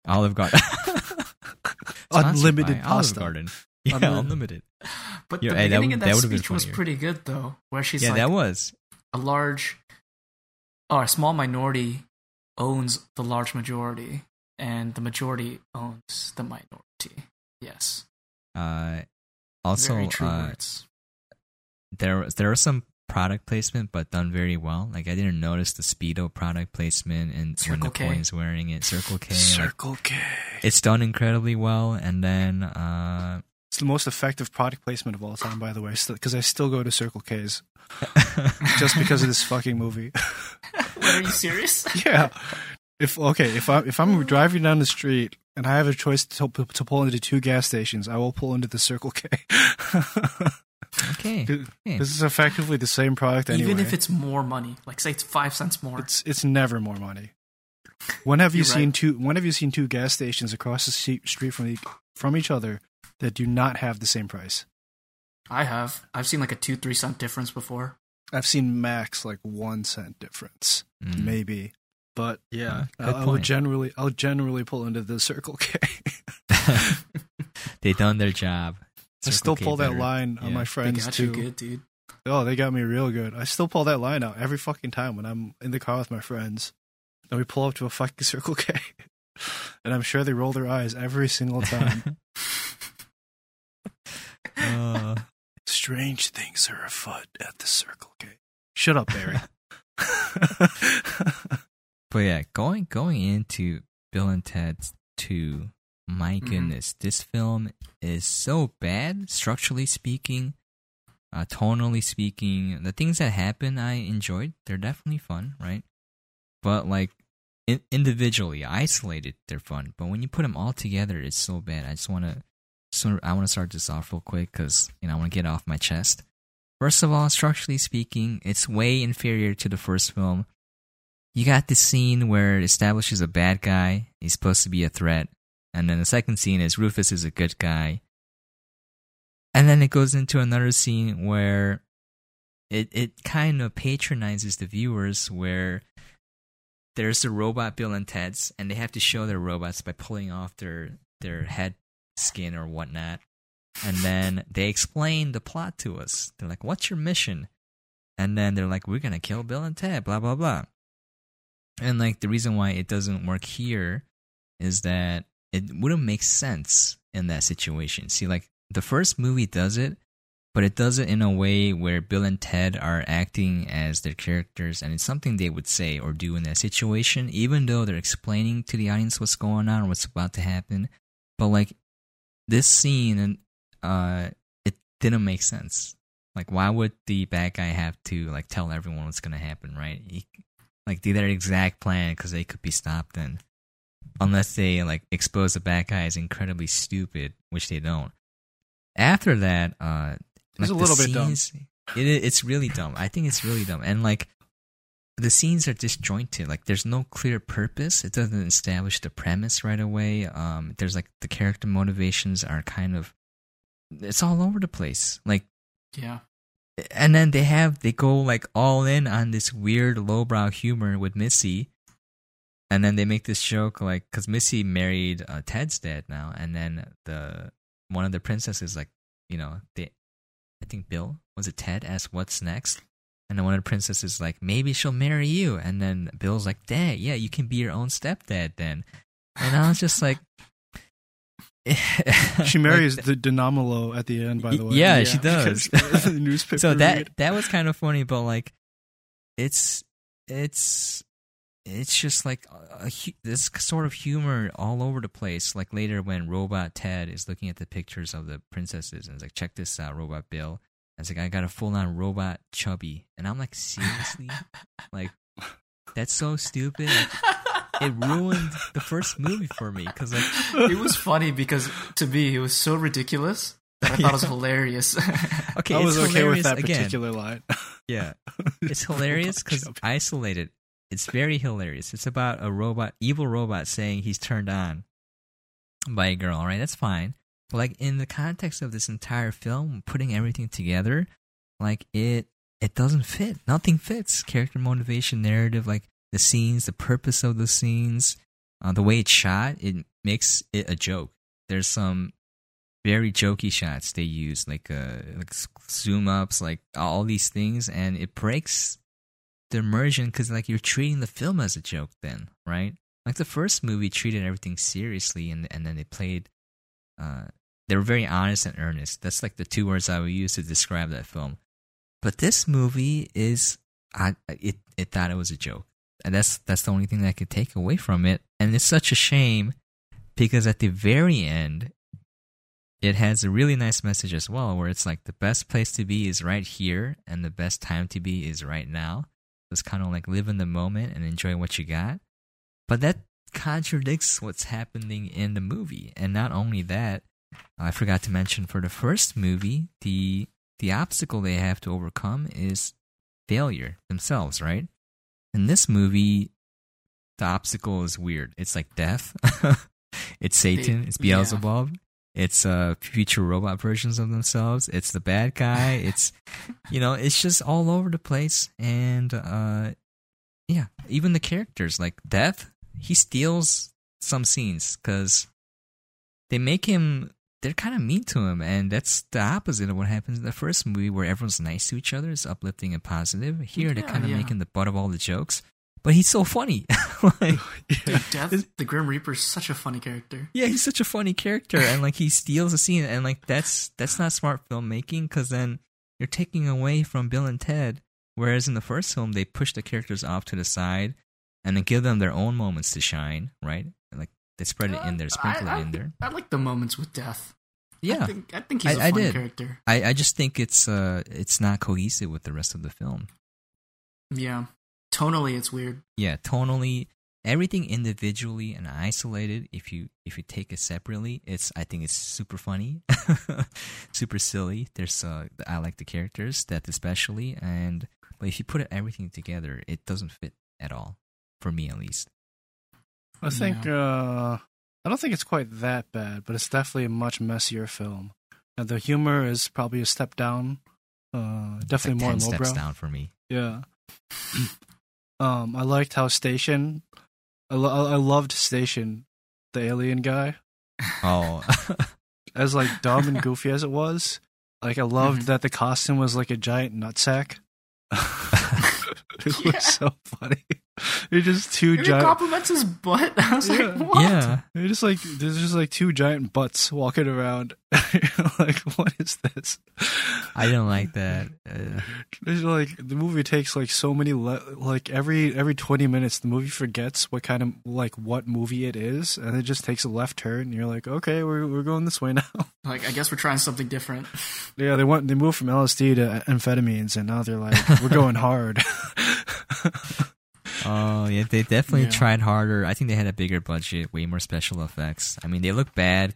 Olive Garden. Unlimited by Olive pasta. Garden. Yeah, Unlimited. unlimited. But Yeah, the hey, that beginning would- of that that, speech was pretty good, though, where she's yeah, like, that was. a large or a small minority owns the large majority, and the majority owns the minority. Yes. Uh, also, Very true uh, words. there was there was some product placement, but done very well. Like I didn't notice the Speedo product placement and when Circle K. Napoleon's wearing it. Circle K. Circle like, Circle K. it's done incredibly well. And then, uh, It's the most effective product placement of all time, by the way, because I still go to Circle K's just because of this fucking movie. Wait, are you serious? yeah. If okay, if I if I'm driving down the street and I have a choice to to pull into two gas stations, I will pull into the Circle K. okay. Yeah. this is effectively the same product anyway. Even if it's more money, like say it's five cents more. it's it's never more money. When have you You're seen right. two? When have you seen two gas stations across the street from the, from each other that do not have the same price? I have. I've seen like a two, three cent difference before. I've seen max like one cent difference, Mm. maybe. But yeah, I, good I would generally I'll generally pull into the Circle K. they done their job. I still K pull that better. line on Yeah. my They friends got too. you good, dude. Oh, they got me real good. I still pull that line out every fucking time when I'm in the car with my friends. And we pull up to a fucking Circle K. And I'm sure they roll their eyes every single time. Uh, Strange things are afoot at the Circle K. Shut up, Barry. But yeah, going going into Bill and Ted's 2, my Mhm. goodness, this film is so bad, structurally speaking, uh, tonally speaking. The things that happen, I enjoyed. They're definitely fun, right? But like in- individually, isolated, they're fun. But when you put them all together, it's so bad. I just want to, so I want to start this off real quick because you know I want to get off my chest. First of all, structurally speaking, it's way inferior to the first film you got this scene where it establishes a bad guy. He's supposed to be a threat. And then the second scene is Rufus is a good guy. and then it goes into another scene where it it kind of patronizes the viewers where there's the robot Bill and Ted's and they have to show their robots by pulling off their their head skin or whatnot. And then they explain the plot to us. They're like, What's your mission? And then they're like, We're gonna kill Bill and Ted, blah blah blah. And like the reason why it doesn't work here is that it wouldn't make sense in that situation. See, like the first movie does it, but it does it in a way where Bill and Ted are acting as their characters, and it's something they would say or do in that situation, even though they're explaining to the audience what's going on or what's about to happen. But like this scene, and uh, it didn't make sense. Like, why would the bad guy have to like tell everyone what's gonna happen, right? He, like, do their exact plan because they could be stopped then, unless they like expose the bad guy as incredibly stupid, which they don't. After that, uh, It's like, a little bit dumb. It, it's really dumb. I think it's really dumb, and like the scenes are disjointed. Like there's no clear purpose. It doesn't establish the premise right away. Um, there's like the character motivations are kind of it's all over the place. Like Yeah. and then they have they go like all in on this weird lowbrow humor with Missy, and then they make this joke like because Missy married uh, Ted's dad now, and then the one of the princesses like you know they, I think Bill was it Ted asked what's next, and then one of the princesses is like maybe she'll marry you, and then Bill's like Dad, yeah, you can be your own stepdad then, and I was just like. She like, marries the De Nomolos at the end, by the way. Yeah, she does. Newspaper so that read. that was kind of funny, but like, it's it's it's just like a, a, this sort of humor all over the place. Like later when Robot Ted is looking at the pictures of the princesses and is like, "Check this out, Robot Bill." And it's like I got a full on robot chubby, and I'm like, seriously, like that's so stupid. Like, it ruined the first movie for me because like it was funny because to me it was so ridiculous that I thought it was hilarious. okay, I was okay with hilarious that again. particular line. Yeah, it's hilarious because isolated. It's very hilarious. It's about a robot, evil robot, saying he's turned on by a girl. All right, That's fine. Like in the context of this entire film, putting everything together, like it, it doesn't fit. Nothing fits. Character motivation, narrative, like the scenes, the purpose of the scenes, uh, the way it's shot, it makes it a joke. There's some very jokey shots they use, like uh, like zoom ups, like all these things, and it breaks the immersion because like you're treating the film as a joke, then right? Like the first movie treated everything seriously, and and then they played. Uh, they were very honest and earnest. That's like the two words I would use to describe that film. But this movie is, I it it thought it was a joke, and that's that's the only thing that I could take away from it. And it's such a shame because at the very end, it has a really nice message as well, where it's like the best place to be is right here, and the best time to be is right now. It's kind of like live in the moment and enjoy what you got. But that contradicts what's happening in the movie, and not only that, I forgot to mention for the first movie, the the obstacle they have to overcome is failure themselves, right? In this movie, the obstacle is weird. It's like death. it's Satan. It's yeah. Beelzebub. It's uh future robot versions of themselves. It's the bad guy. It's you know, it's just all over the place. And uh yeah, even the characters like Death, he steals some scenes because they make him they're kind of mean to him and that's the opposite of what happens in the first movie where everyone's nice to each other it's uplifting and positive here they're kind of yeah. making the butt of all the jokes but he's so funny like, Dude, Death, the Grim Reaper is such a funny character. yeah he's such a funny character and like he steals a scene and like that's that's not smart filmmaking because then you're taking away from bill and ted whereas in the first film they push the characters off to the side and then give them their own moments to shine right like they spread it in there sprinkle I, it in there I like the moments with Death. yeah I think, I think he's a I- funny did. character. I, I just think it's uh it's not cohesive with the rest of the film. Yeah. Tonally, it's weird. Yeah, tonally, everything individually and isolated. If you if you take it separately, it's I think it's super funny, super silly. There's uh I like the characters that especially, and but if you put everything together, it doesn't fit at all for me at least. I think uh I don't think it's quite that bad, but it's definitely a much messier film. And the humor is probably a step down. Uh, definitely like more 10 steps down for me. Yeah. um, I liked how Station. I, lo- I loved Station, the alien guy. Oh, As like dumb and goofy as it was, like I loved Mhm. that the costume was like a giant nutsack. it Yeah. was so funny. It's just two And it compliments his butt. I was Yeah. like, what? yeah. They're just like there's just like two giant butts walking around. Like, what is this? I didn't like that. Uh, It's like the movie takes like so many le- like every every twenty minutes the movie forgets what kind of like what movie it is and it just takes a left turn and you're like okay we're we're going this way now. Like, I guess we're trying something different. yeah, they went they moved from LSD to amphetamines and now they're like we're going hard. Oh, yeah. They definitely Yeah. tried harder. I think they had a bigger budget, way more special effects. I mean, they look bad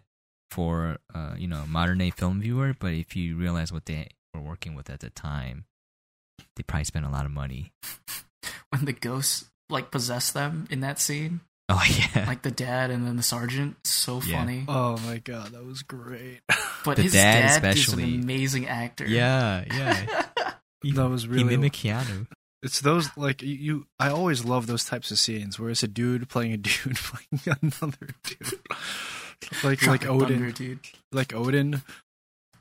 for uh, you know modern day film viewer, but if you realize what they were working with at the time, they probably spent a lot of money. When the ghosts, like, possess them in that scene. Oh yeah. Like, the dad and then the sergeant. So Yeah. funny. oh my god, that was great. But The his dad dad, especially. is an amazing actor. yeah, yeah. He, That was really he really- mimicked Keanu. It's those like you, you. I always love those types of scenes where it's a dude playing a dude playing another dude, like like Odin. Thunder, dude. like Odin,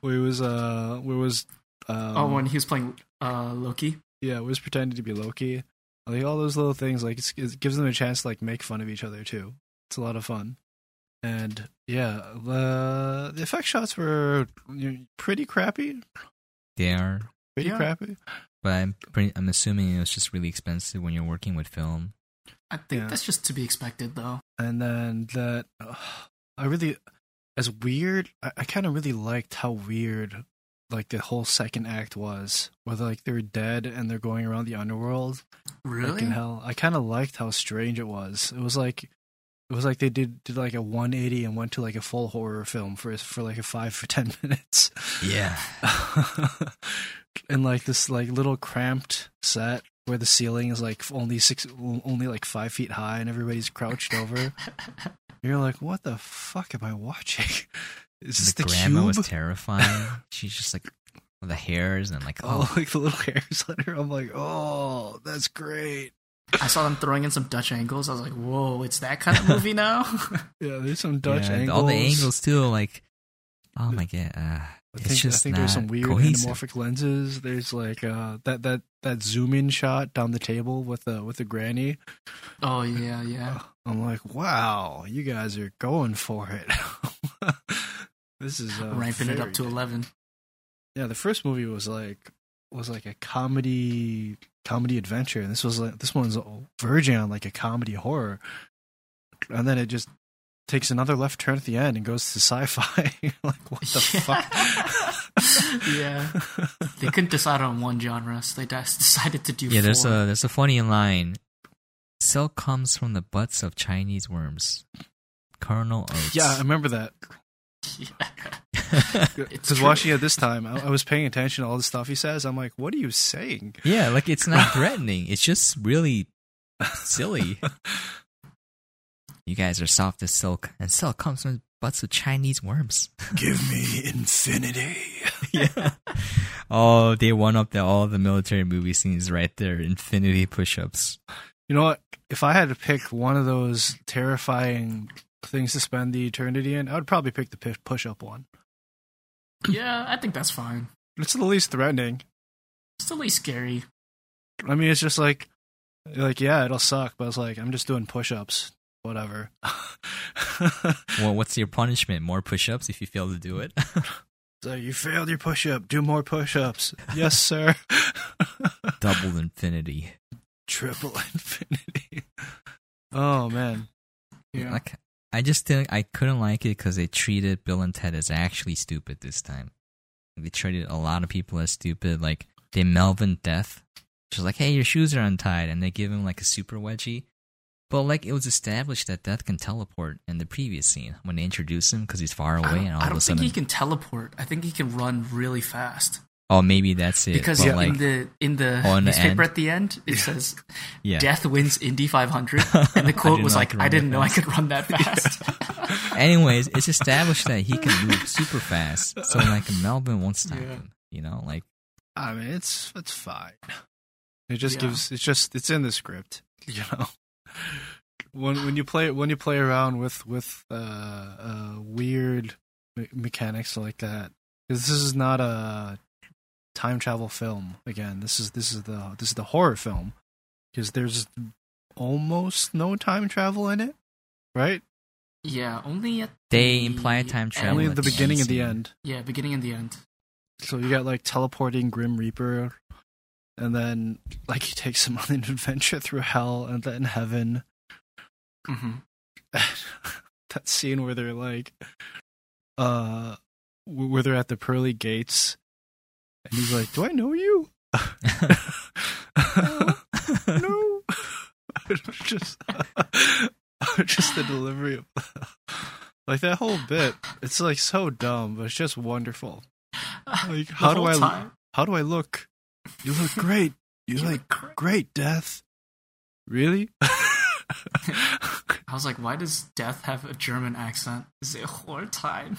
where he was uh where was um, oh, when he was playing uh, Loki. yeah was pretending to be Loki. Like all those little things, like it's, it gives them a chance to like make fun of each other too. It's a lot of fun, and yeah, the the effect shots were pretty crappy, They are, pretty Yeah. crappy. But I'm pretty, I'm assuming it was just really expensive when you're working with film. I think Yeah. that's just to be expected, though. And then that uh, I really, as weird, I, I kind of really liked how weird like the whole second act was, where like they're dead and they're going around the underworld. Like Really? in hell. I kind of liked how strange it was. It was like it was like they did did like a 180 and went to like a full horror film for for like a 5 for 10 minutes. Yeah. and like this like little cramped set where the ceiling is like only 6 only like 5 feet high and everybody's crouched over. You're like, "What the fuck am I watching?" Is this the, the, grandma cube? was terrifying. She's just like the hairs and like oh, oh, like the little hairs on her. I'm like, "Oh, that's great." I saw them throwing in some Dutch angles. I was like, whoa, it's that kind of movie now? Yeah, there's some Dutch yeah, angles. all the angles too. Like oh my god, uh, I it's think, just I think not there's some weird cohesive. anamorphic lenses. There's like uh, that that that zoom in shot down the table with the with the granny. oh, yeah, yeah. I'm like, wow, you guys are going for it. this is uh, Ramping it up to 11. Yeah, the first movie was like was like a comedy comedy adventure, and this was like this one's verging on like a comedy horror, and then it just takes another left turn at the end and goes to sci-fi. like what the fuck? yeah. They couldn't decide on one genre, so they just decided to do Yeah, there's a there's a funny line. Silk comes from the butts of Chinese worms. Colonel Oates. yeah, I remember that. It's Because watching it this time, I, I was paying attention to all the stuff he says. I'm like, what are you saying? yeah, like it's not threatening. It's just really silly. You guys are soft as silk, and silk comes from the butts of Chinese worms. Give me infinity. yeah. Oh, they one up the, all the military movie scenes right there. Infinity push-ups. You know what? If I had to pick one of those terrifying things to spend the eternity in, I would probably pick the push up one. Yeah, I think that's fine. It's the least threatening. It's the least scary. I mean, it's just like, like yeah, it'll suck, but it's like I'm just doing push ups. Whatever. Well, what's your punishment? More push-ups if you fail to do it? so you failed your push up. Do more push ups. yes, sir. Double infinity. Triple infinity. Oh man. Yeah. Like, I just didn't. I couldn't like it because they treated Bill and Ted as actually stupid this time. They treated a lot of people as stupid. Like they Melvin Death, just like, hey, your shoes are untied, and they give him like a super wedgie. But like it was established that Death can teleport in the previous scene when they introduce him because he's far away, and all I don't a think he can teleport. I think he can run really fast. Oh, maybe that's it. Because but in like, the in the in the newspaper end? at the end, it says yeah, "Death wins Indy 500," and the quote was like, "I didn't that know I could run that fast." Anyways, it's established that he can move super fast, so like Melvin won't stop Yeah. him. You know, like I mean, it's it's fine. It just Yeah. gives it's just it's in the script, you know. When when you play when you play around with with uh, uh weird me- mechanics like that, 'cause this is not a time travel film. Again, this is this is the this is the horror film because there's almost no time travel in it, right? Yeah, only at They the imply time travel Only at at the the beginning end and the end. Yeah, beginning and the end. So you got like teleporting Grim Reaper, and then like he takes him on an adventure through hell and then heaven. hmm that scene where they're like, uh, where they're at the pearly gates, and he's like, "Do I know you?" no. just, just the delivery of, like that whole bit. It's like so dumb, but it's just wonderful. Like, The how do I- time. How do I look? You look great. You You look great. great, Death. Really? I was like, why does Death have a German accent? Whole time.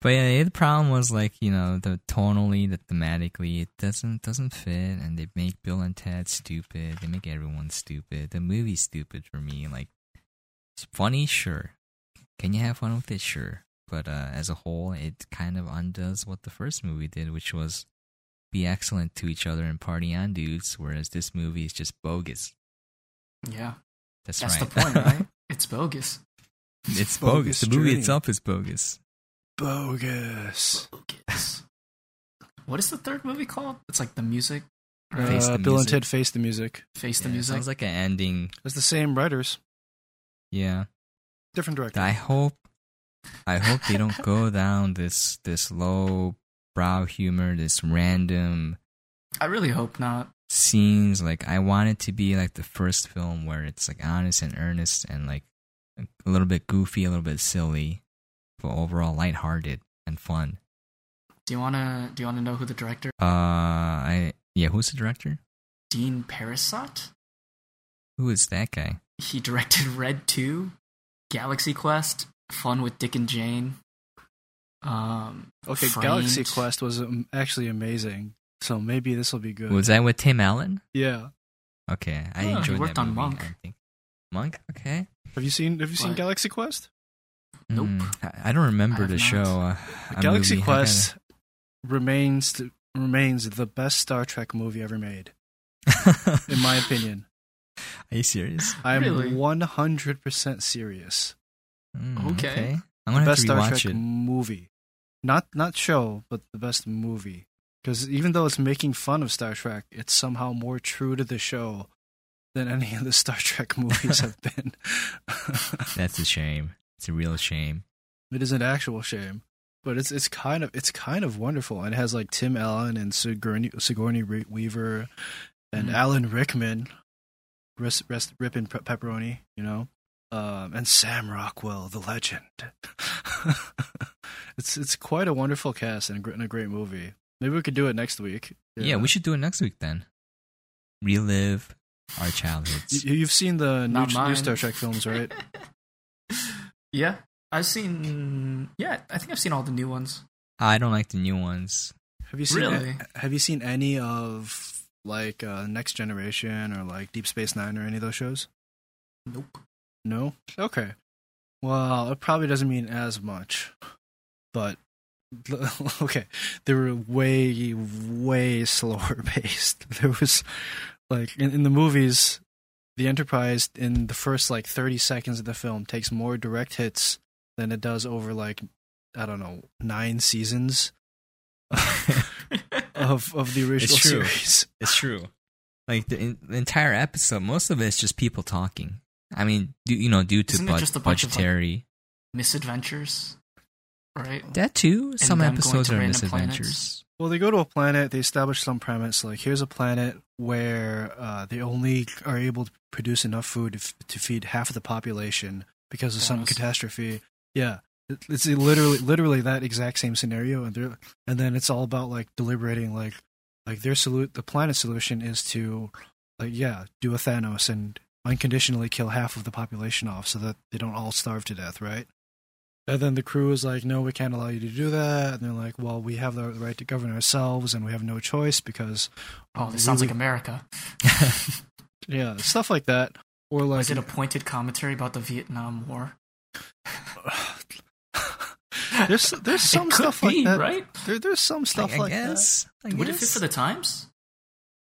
But yeah, the problem was like you know the tonally, the thematically, it doesn't doesn't fit, and they make Bill and Ted stupid. They make everyone stupid. The movie's stupid for me. Like, it's funny, sure. Can you have fun with it, sure. But uh, as a whole, it kind of undoes what the first movie did, which was be excellent to each other and party on dudes. Whereas this movie is just bogus. yeah, That's, that's right. the point, right? it's bogus. it's Bogus bogus. The movie journey. itself is bogus. Bogus. Bogus. What is the third movie called? It's like the music. Uh, Right? Face the Bill and music. Ted face the music. Face the Yeah, music. Sounds like an ending. It's the same writers, Yeah. different director. I hope I hope they don't go down this this low brow humor, this random I really hope not. scenes. Like I want it to be like the first film where it's like honest and earnest and like a little bit goofy, a little bit silly, but overall lighthearted and fun. Do you wanna do you wanna know who the director? Uh I yeah, who's the director? Dean Parisot. Who is that guy? He directed Red Two, Galaxy Quest, Fun with Dick and Jane. Um, okay, Framed. Galaxy Quest was um, actually amazing, so maybe this will be good. Was that with Tim Allen? yeah. Okay, I Oh, he worked that on movie, Monk. I think. Monk, okay. Have you seen Have you seen Galaxy Quest? Nope. Mm, I- I don't remember I the have show. Uh, Galaxy movie. I gotta- Quest remains remains the best Star Trek movie ever made, in my opinion. Are you serious? I'm 100% serious. Mm, Okay. I'm gonna have best to Star Trek it. movie, not not show, but the best movie. Because even though it's making fun of Star Trek, it's somehow more true to the show than any of the Star Trek movies have been. That's a shame. It's a real shame. it is an actual shame, but it's it's kind of it's kind of wonderful, and it has like Tim Allen and Sigourney, Sigourney Weaver and Mhm. Alan Rickman, rest, rest ripping pe- pepperoni, you know, um, and Sam Rockwell, the legend. it's it's quite a wonderful cast and a, gr- and a great movie. Maybe we could do it next week. Yeah. we should do it next week then. Relive our childhoods. You, you've seen the new, Not new mine. Star Trek films, right? yeah, I've seen. Yeah, I think I've seen all the new ones. I don't like the new ones. Have you seen Really? Have you seen any of like uh, Next Generation or like Deep Space Nine or any of those shows? Nope. No. Okay. Well, it probably doesn't mean as much, but okay, they were way way slower paced. There was like in, in the movies, the Enterprise in the first like thirty seconds of the film takes more direct hits than it does over like I don't know nine seasons of of the original It's true. series. It's true. Like the, in, the entire episode, most of it is just people talking. I mean, do, you know, due to Isn't it bud- just a bunch of, like, budgetary. Misadventures, right? that too. Some episodes to are random misadventures. Well, they go to a planet. They establish some premise. Like, here's a planet where uh, they only are able to produce enough food to, f- to feed half of the population because of some catastrophe. Yeah, it's literally literally that exact same scenario, and they're and then it's all about like deliberating. Like, like their salute, the planet solution is to, like, yeah, do a Thanos and unconditionally kill half of the population off so that they don't all starve to death, right? And then the crew is like, no, we can't allow you to do that. And they're like, well, we have the right to govern ourselves and we have no choice because. Oh, this we sounds like America. Yeah, stuff like that. Or like. Is it a pointed commentary about the Vietnam War? there's there's some stuff be, like that. right? There, there's some stuff I, I like guess. I Would it fit for the times?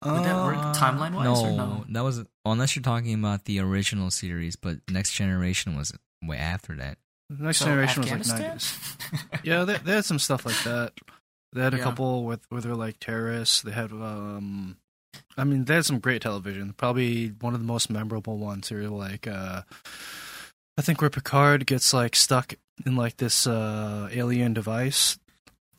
that. Would that work Uh, timeline-wise no, or no? that was unless you're talking about the original series, but Next Generation was way after that. Next So, generation was like? 90s. Yeah, they, they had some stuff like that. They had a Yeah. couple with where they're like terrorists. They had, um, I mean, they had some great television. Probably one of the most memorable ones are like, uh, I think where Picard gets like stuck in like this uh, alien device,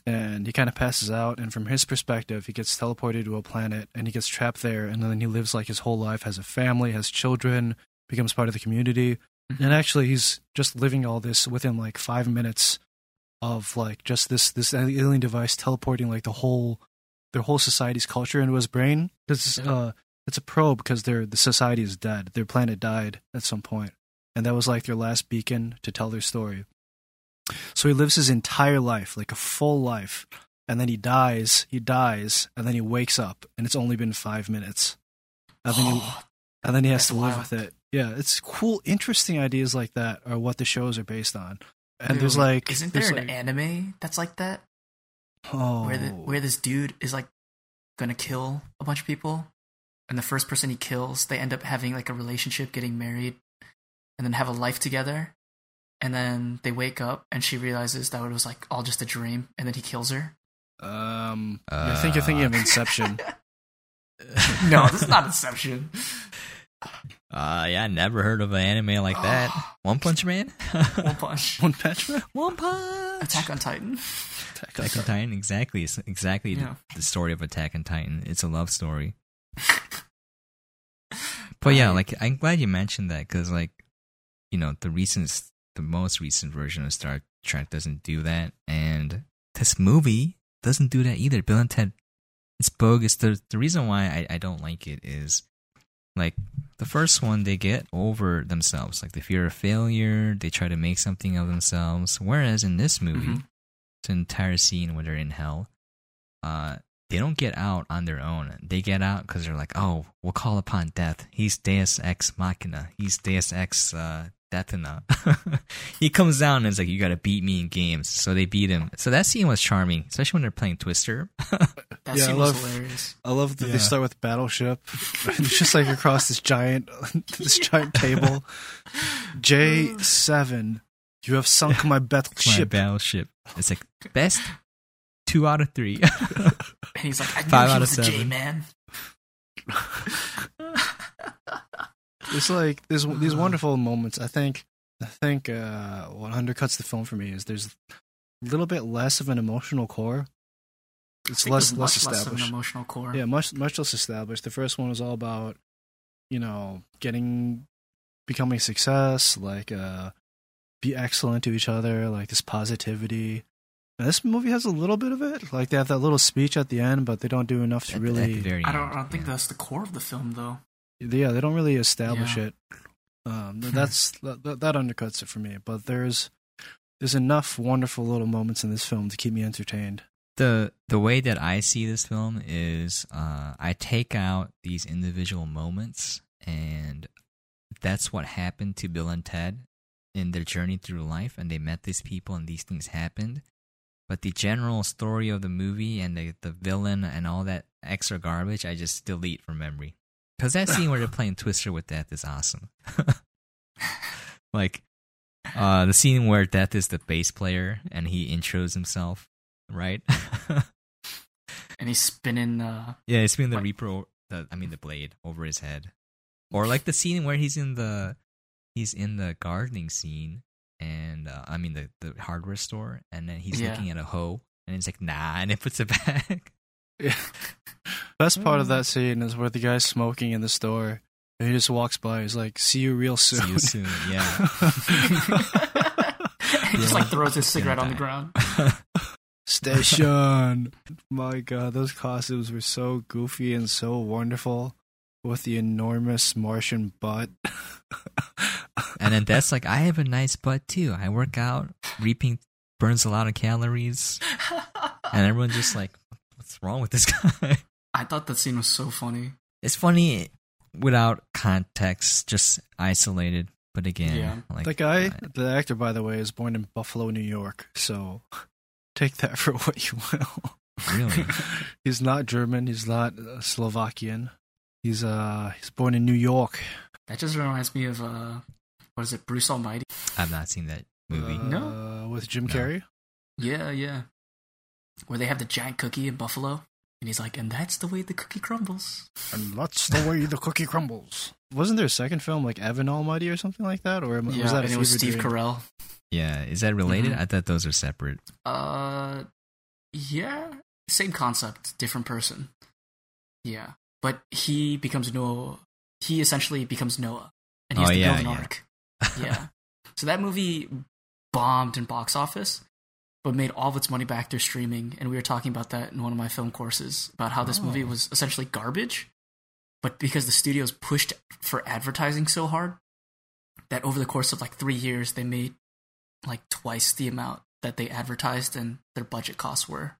and he kind of passes out. And from his perspective, he gets teleported to a planet, and he gets trapped there. And then he lives like his whole life, has a family, has children, becomes part of the community. And actually, he's just living all this within like five minutes of like just this this alien device teleporting like the whole their whole society's culture into his brain. Because Yeah. uh, it's a probe because their the society is dead. Their planet died at some point, and that was like their last beacon to tell their story. So he lives his entire life, like a full life, and then he dies. He dies, and then he wakes up, and it's only been five minutes. And then he, and then he has That's to live wild. with it. Yeah, it's cool, interesting ideas like that are what the shows are based on. And there's like, isn't there an like, anime that's like that? oh, Where the where this dude is like gonna kill a bunch of people, and the first person he kills, they end up having like a relationship, getting married, and then have a life together. And then they wake up, and she realizes that it was like all just a dream, and then he kills her. um, I think you're thinking of Inception. no, this is not Inception. Uh, yeah, I never heard of an anime like that. One Punch Man. One Punch, One Punch Man. One Punch. Attack on Titan. Attack on Titan. Exactly. It's exactly Yeah. the, the story of Attack on Titan. It's a love story. But yeah, like I'm glad you mentioned that because, like, you know, the recent, the most recent version of Star Trek doesn't do that, and this movie doesn't do that either. Bill and Ted, it's bogus. The the reason why I, I don't like it is, like, the first one they get over themselves, like the fear of failure. They try to make something of themselves. Whereas in this movie, Mhm. it's an entire scene where they're in hell. Uh, they don't get out on their own. They get out because they're like, oh, we'll call upon death. He's Deus Ex Machina. He's Deus Ex uh, Deathina. he comes down and is like, you got to beat me in games. So they beat him. So that scene was charming, especially when they're playing Twister. That Yeah, I scene was hilarious. I love that Yeah. they start with Battleship. it's just like across this giant, this giant table. J seven, you have sunk my battleship. My battleship. battleship. It's like best two out of three. And he's like, I knew Five he out of was a J seven. man. It's like there's these wonderful moments. I think I think uh, what undercuts the film for me is there's a little bit less of an emotional core. It's less less much less of an established. emotional core. Yeah, much much less established. The first one was all about, you know, getting becoming a success, like uh be excellent to each other, like this positivity. And this movie has a little bit of it. Like they have that little speech at the end, but they don't do enough to At the- at the really I don't. I don't think yeah. that's the core of the film, though. Yeah, they don't really establish Yeah. it. Um that's that, that that undercuts it for me, but there's there's enough wonderful little moments in this film to keep me entertained. the the way that I see this film is uh, I take out these individual moments, and that's what happened to Bill and Ted in their journey through life, and they met these people, and these things happened. But the general story of the movie and the the villain and all that extra garbage, I just delete from memory. Because that scene where they're playing Twister with Death is awesome. like uh, the scene where Death is the bass player and he intros himself, right? And he's spinning. Uh, yeah, it's been the What? Reaper, the I mean the blade over his head, or like the scene where he's in the he's in the gardening scene, and uh, I mean the the hardware store, and then he's Yeah. looking at a hoe, and he's like, nah, and it puts it back. Yeah. Best part of that scene is where the guy's smoking in the store and he just walks by. He's like, "See you real soon." See you soon. Yeah. he just like throws his cigarette on the ground. Station. My God, those costumes were so goofy and so wonderful. with the enormous Martian butt. And then that's like, I have a nice butt too. I work out, reaping burns a lot of calories, and everyone's just like, what's wrong with this guy? I thought that scene was so funny. It's funny without context, just isolated. But again, Yeah. like the guy, uh, the actor, by the way, is born in Buffalo, New York. So take that for what you will. really, he's not German. He's not uh, Slovakian. He's uh he's born in New York. That just reminds me of uh, what is it, Bruce Almighty? I've not seen that movie. Uh, No. with Jim No. Carrey. Yeah, yeah. Where they have the giant cookie in Buffalo, and he's like, and that's the way the cookie crumbles. And that's the way the cookie crumbles. Wasn't there a second film like Evan Almighty or something like that, or am- yeah, was that a and it was Steve dream? Carell. Yeah, is that related? Mhm. I thought those are separate. Uh, yeah, same concept, different person. Yeah, but he becomes Noah. He essentially becomes Noah, and he has Oh, to yeah, build an yeah. ark. Yeah. so that movie bombed in box office, but made all of its money back through streaming. And we were talking about that in one of my film courses about how this oh. movie Oh. was essentially garbage, but because the studios pushed for advertising so hard that over the course of like three years they made like twice the amount that they advertised and their budget costs were.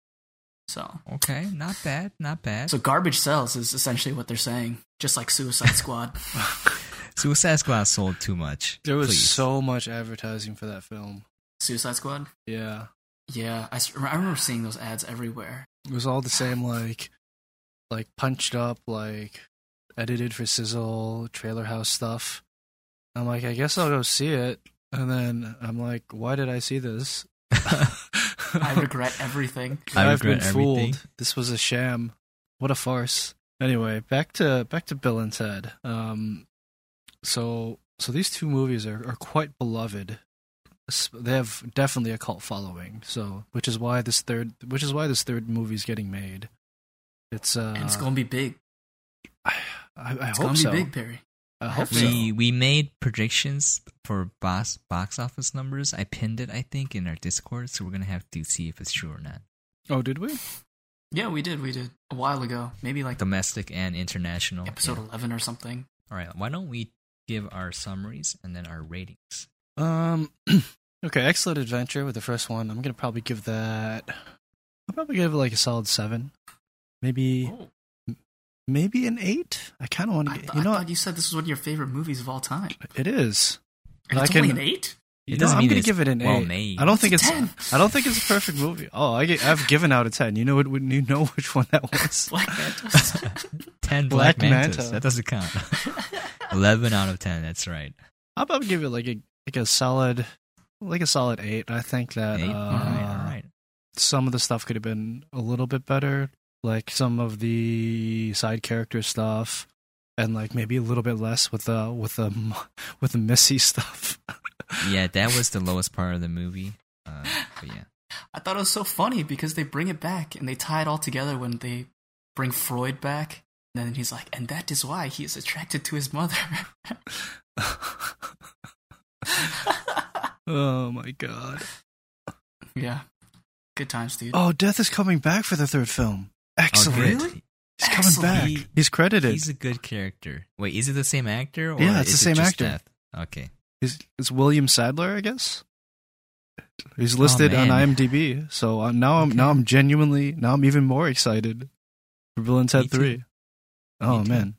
So, Okay, not bad, not bad. so garbage sells is essentially what they're saying, just like Suicide Squad. Suicide Squad sold too much. There was Please. so much advertising for that film. Suicide Squad. Yeah, Yeah, I remember seeing those ads everywhere. it was all the same, like, like punched up, like edited for sizzle, trailer house stuff. I'm like, I guess I'll go see it, and then I'm like, why did I see this? I regret everything. I I've been regret fooled. everything. This was a sham. What a farce. Anyway, back to back to Bill and Ted. Um, so so these two movies are, are quite beloved. S- They have definitely a cult following. So which is why this third which is why this third movie's getting made. It's uh, and it's gonna be big. I, I, I It's hope gonna so. be big, Barry. I hope we so. we made predictions for box box office numbers. I pinned it, I think, in our Discord, so we're gonna have to see if it's true or not. Oh, did we? Yeah, we did. We did a while ago. Maybe like Domestic and international. episode Yeah. eleven or something. All right, why don't we give our summaries and then our ratings? Um. okay, excellent adventure with the first one. I'm gonna probably give that. I'll probably give it like a solid seven, maybe Oh, maybe an eight. I kind of want to th- get. You I know, thought you said this was one of your favorite movies of all time. it is. And I it's can- only an eight. It You know, doesn't I'm gonna give it an well eight. made. I don't think It's it's. I don't think it's a perfect movie. Oh, I get, I've given out a ten. You know what? You know which one that was. Black Manta. ten Black, Black Mantas. Manta. That doesn't count. Eleven out of ten. That's right. I'll probably give it like a like a solid, like a solid eight. I think that Eight. uh, all right, all right. some of the stuff could have been a little bit better, like some of the side character stuff, and like maybe a little bit less with the with the with the messy stuff. Yeah, that was the lowest part of the movie. Uh, but yeah, I thought it was so funny because they bring it back and they tie it all together when they bring Freud back. And then he's like, and that is why he is attracted to his mother. oh my god! yeah. Good times, dude. Oh, Death is coming back for the third film. Excellent. Oh. Really? He's coming back. He- He's credited. He's a good character. Wait, is it the same actor? Or Yeah, it's the is it same actor. Death? Okay. Is it's William Sadler, I guess. He's listed on Oh, man. IMDb, so uh, now I'm Okay. now I'm genuinely now I'm even more excited for Bill and Ted Me too. Three. Oh man!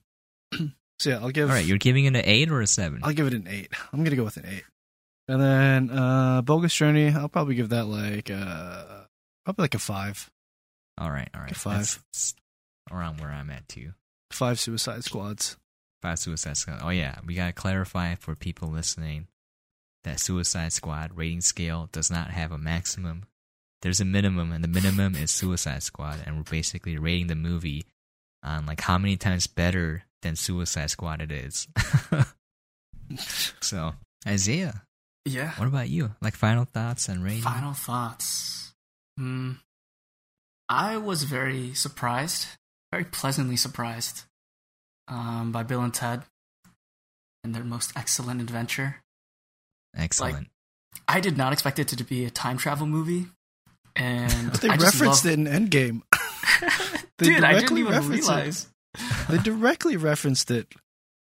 so yeah, I'll give. All right, you're giving it an eight or a seven? I'll give it an eight. I'm gonna go with an eight. And then uh Bogus Journey, I'll probably give that like uh probably like a five. All right, all right. Five. That's, that's around where I'm at too. Five Suicide Squads. Five Suicide Squad. Oh yeah, we gotta clarify for people listening that Suicide Squad rating scale does not have a maximum. There's a minimum, and the minimum is Suicide Squad, and we're basically rating the movie on like how many times better than Suicide Squad it is. so Isaiah, Yeah. what about you? Like final thoughts and rating? Final thoughts. Hmm. I was very surprised, very pleasantly surprised, um, by Bill and Ted and their most excellent adventure. Excellent. I did not expect it to be a time travel movie, and they I referenced love- it in Endgame. They Dude, I didn't even reference it. realize. they directly referenced it.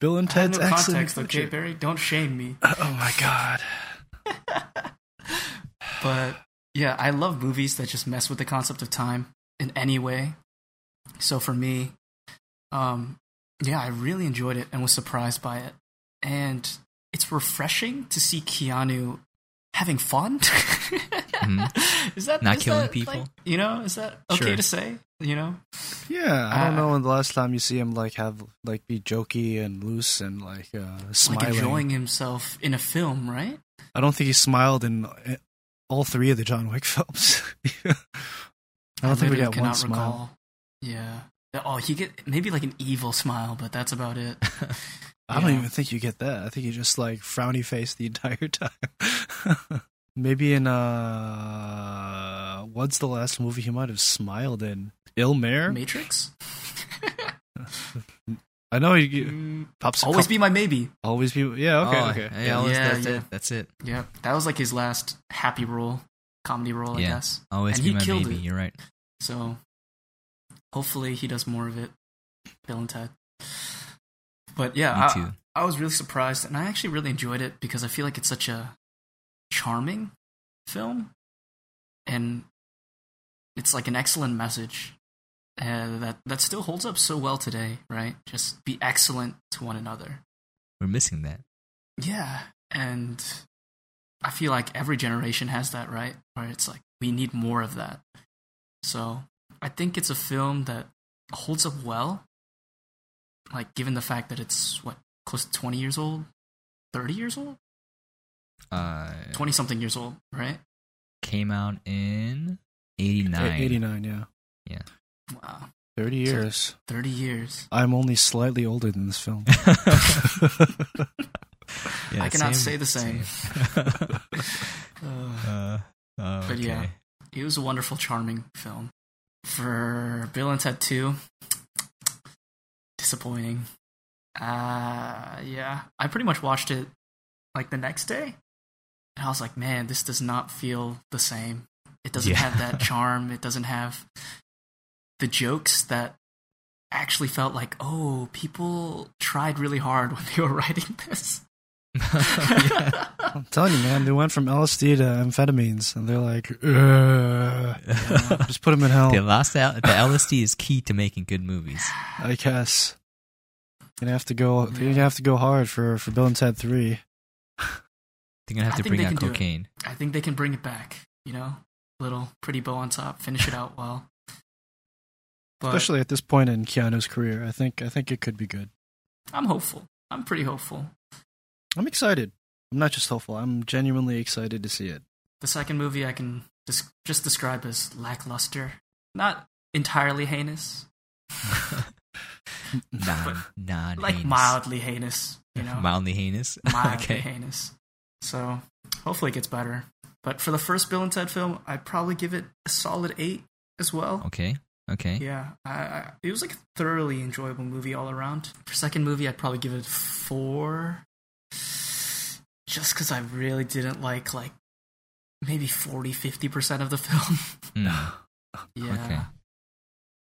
Bill and I have Ted's no Excellent context, okay, Barry? Don't shame me. Oh my god. But yeah, I love movies that just mess with the concept of time in any way. So for me, um, yeah, I really enjoyed it and was surprised by it. And it's refreshing to see Keanu having fun. Is that Mm-hmm. Not is killing that, people? like, you know, is that okay Sure. to say? You know, Yeah, I don't Uh, know when the last time you see him like have like be jokey and loose and like uh like smiling. enjoying himself in a film, right? I don't think he smiled in uh, all three of the John Wick films. I don't think we got one smile. Yeah. Oh, he get maybe like an evil smile, but that's about it. I don't even think you get that. I think you just like frowny face the entire time. Maybe in uh, what's the last movie he might have smiled in? Ill Mare. Matrix. I know he Mm, pops. Always couple- be my maybe. always be. Yeah. Okay. Oh, okay. Yeah, always- Yeah, that's yeah. it. That's it. Yeah, that was like his last happy role, comedy role, I Yeah. guess. Always And be he my killed baby. it. You're right. So hopefully he does more of it, Bill and Ted. But yeah, Me I, too. I was really surprised, and I actually really enjoyed it because I feel like it's such a charming film, and it's like an excellent message uh, that that still holds up so well today. Right? Just be excellent to one another. We're missing that. Yeah, and I feel like every generation has that, right? Where it's like we need more of that. So I think it's a film that holds up well. Like given the fact that it's what close to twenty years old, thirty years old, Uh, twenty something years old, right? came out in '89. Eighty nine. yeah. Yeah. Wow, Thirty So- years. thirty years. I'm only slightly older than this film. Yeah, I cannot say the same. Uh, uh, oh, But yeah. okay. it was a wonderful, charming film. For Bill and Ted 2, disappointing. Uh, yeah, I pretty much watched it like the next day, and I was like, man, this does not feel the same. It doesn't Yeah. have that charm. It doesn't have the jokes that actually felt like, oh, people tried really hard when they were writing this. Yeah. I'm telling you, man, they went from LSD to amphetamines, and they're like, "Ugh, just put them in hell. the last L- the LSD is key to making good movies. I guess. You're gonna have to go. You're gonna have to go hard for for Bill and Ted Three. They're gonna have I to think bring they out can do it. cocaine. I think they can bring it back. You know, little pretty bow on top, finish it out well. But Especially at this point in Keanu's career, I think I think it could be good. I'm hopeful. I'm pretty hopeful. I'm excited. I'm not just hopeful. I'm genuinely excited to see it. The second movie I can des- just describe as lackluster, not entirely heinous, Non, non, like mildly heinous. You know, mildly heinous. mildly okay. heinous. So hopefully it gets better. But for the first Bill and Ted film, I'd probably give it a solid eight as well. Okay. Okay. Yeah, I, I, it was like a thoroughly enjoyable movie all around. For second movie, I'd probably give it four, just because I really didn't like like maybe 40 50 percent of the film. Mm. yeah, Okay.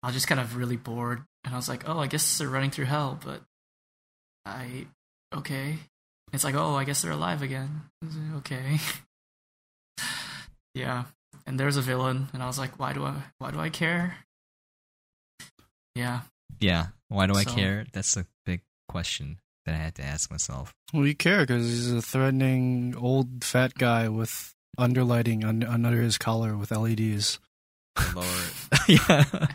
I was just kind of really bored, and I was like, oh, I guess they're running through hell, but I okay. It's like, oh, I guess they're alive again. I was like, Okay, yeah. And there's a villain, and I was like, why do I why do I care? Yeah. Yeah. Why do I care? That's a big question that I had to ask myself. Well, you care because he's a threatening old fat guy with underlighting un- under his collar with LEDs. Lord. yeah.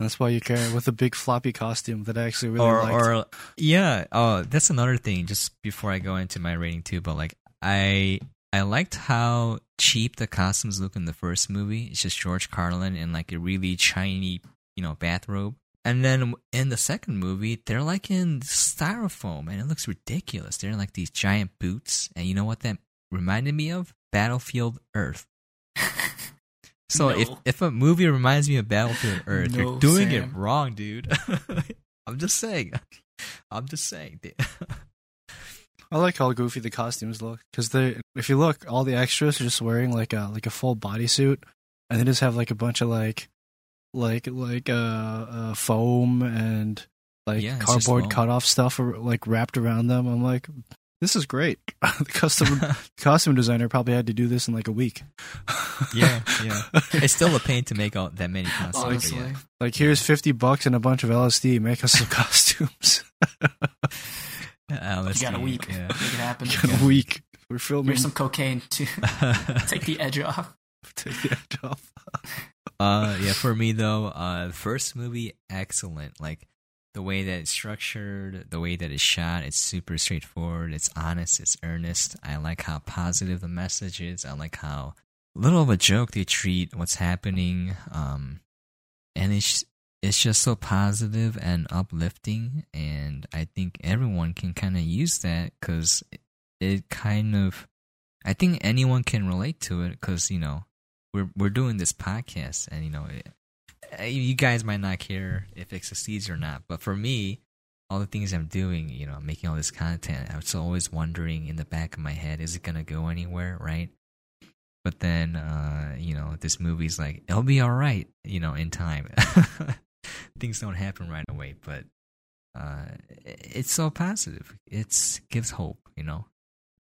That's why you care with a big floppy costume that I actually really or liked. or yeah. Oh, that's another thing. Just before I go into my rating too, but like I I liked how cheap the costumes look in the first movie. It's just George Carlin in like a really shiny, you know, bathrobe. And then in the second movie, they're like in styrofoam, and it looks ridiculous. They're in like these giant boots, and you know what that reminded me of? Battlefield Earth. So if No. if a movie reminds me of Battlefield Earth, No, you're doing it wrong, dude. I'm just saying. I'm just saying. I like how goofy the costumes look because they, if you look, all the extras are just wearing like a like a full bodysuit, and they just have like a bunch of like, like like uh, uh foam and like Yeah, cardboard all- cut off stuff or like wrapped around them. I'm like, this is great. the custom costume designer probably had to do this in like a week. Yeah, yeah. it's still a pain to make all that many costumes. but Honestly, yeah. Like here's fifty bucks and a bunch of LSD. Make us some costumes. Uh, you got a week. Yeah. Make it happen. In a week. We're filming. Here's some cocaine to take the edge off. Take the edge off. Uh, yeah. For me though, uh, first movie excellent. Like the way that it's structured, the way that it's shot, it's super straightforward. It's honest. It's earnest. I like how positive the message is. I like how little of a joke they treat what's happening. Um, and it's it's just so positive and uplifting, and I think everyone can kind of use that because it, it kind of. I think anyone can relate to it because you know we're we're doing this podcast, and you know, it, uh, you guys might not care if it succeeds or not, but for me, all the things I'm doing, you know, making all this content, I was always wondering in the back of my head, is it gonna go anywhere, right? But then, uh, you know, this movie's like, it'll be all right, you know, in time. things don't happen right away, but uh, it's so positive. It's gives hope, you know.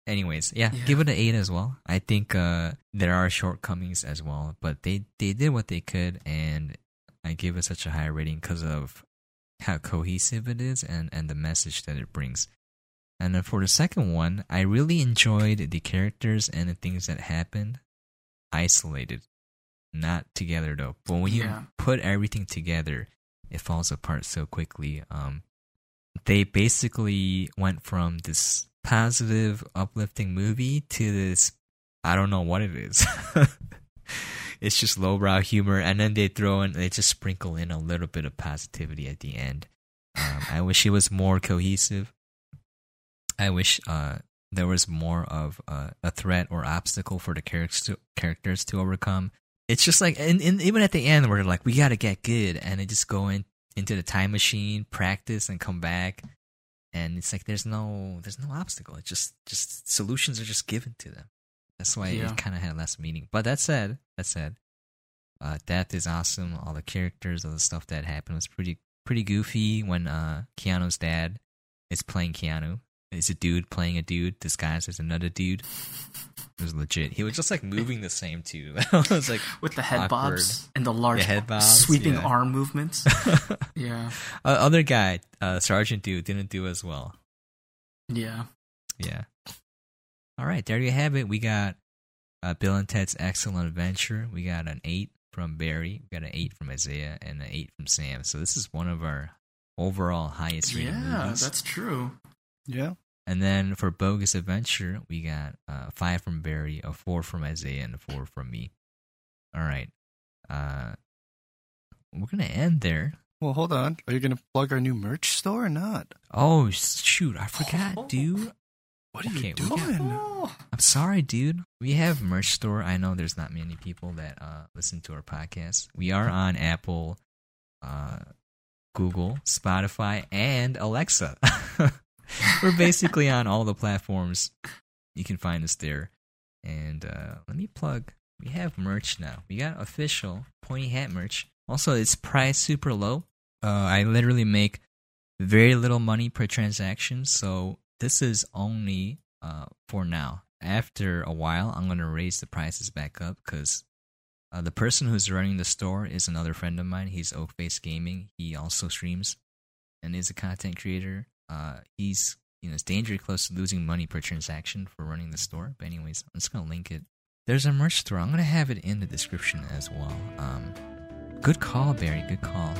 Anyways, yeah, Yeah. give it an eight as well. I think uh, there are shortcomings as well, but they they did what they could, and I give it such a high rating because of how cohesive it is and and the message that it brings. And then for the second one, I really enjoyed the characters and the things that happened isolated, not together though. But when you Yeah. put everything together, it falls apart so quickly. Um, they basically went from this positive, uplifting movie to this I don't know what it is. it's just lowbrow humor, and then they throw in, they just sprinkle in a little bit of positivity at the end. Um, I wish it was more cohesive. I wish uh, there was more of uh, a threat or obstacle for the characters to, characters to overcome. It's just like, and, and even at the end, they're like, we got to get good, and they just go in into the time machine, practice, and come back, and it's like there's no there's no obstacle. It's just just solutions are just given to them. That's why Yeah. it kind of had less meaning. But that said, that said, uh, Death is awesome. All the characters, all the stuff that happened was pretty pretty goofy. When uh, Keanu's dad is playing Keanu, it's a dude playing a dude disguised as another dude. It was legit. He was just like moving the same too. I was like, With the head Awkward. bobs and the large The head bobs, sweeping yeah. arm movements. yeah. uh, other guy, uh, Sergeant Dude, didn't do as well. Yeah. Yeah. All right, there you have it. We got uh, Bill and Ted's Excellent Adventure. We got an eight from Barry. We got an eight from Isaiah and an eight from Sam. So this is one of our overall highest rated Yeah, movies. that's true. Yeah. And then for Bogus Adventure, we got uh, five from Barry, a four from Isaiah, and a four from me. All right. Uh, we're gonna end there. Well, hold on. Are you gonna plug our new merch store or not? Oh shoot, I forgot, dude. What are Okay, you we got- doing? Oh, I'm sorry, dude. We have merch store. I know there's not many people that uh, listen to our podcast. We are on Apple, uh, Google, Spotify, and Alexa. We're basically on all the platforms. You can find us there. And uh, let me plug. We have merch now. We got official pointy hat merch. Also, it's priced super low. Uh, I literally make very little money per transaction, so this is only uh, for now. After a while, I'm gonna raise the prices back up because uh, the person who's running the store is another friend of mine. He's Oakface Gaming. He also streams and is a content creator. Uh, he's you know it's dangerously close to losing money per transaction for running the store. But anyways, I'm just gonna link it. There's a merch store. I'm gonna have it in the description as well. Um, good call, Barry. Good call.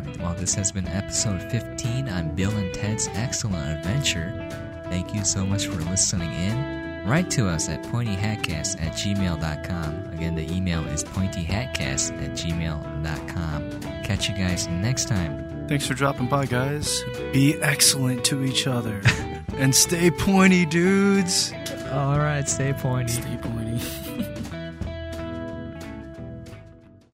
Alright, Well, this has been episode 15 on Bill and Ted's Excellent Adventure. Thank you so much for listening in. Write to us at pointyhatcast at gmail.com. Again, the email is pointyhatcast at gmail.com. Catch you guys next time. Thanks for dropping by, guys. Be excellent to each other. and stay pointy, dudes. All right, stay pointy. stay pointy.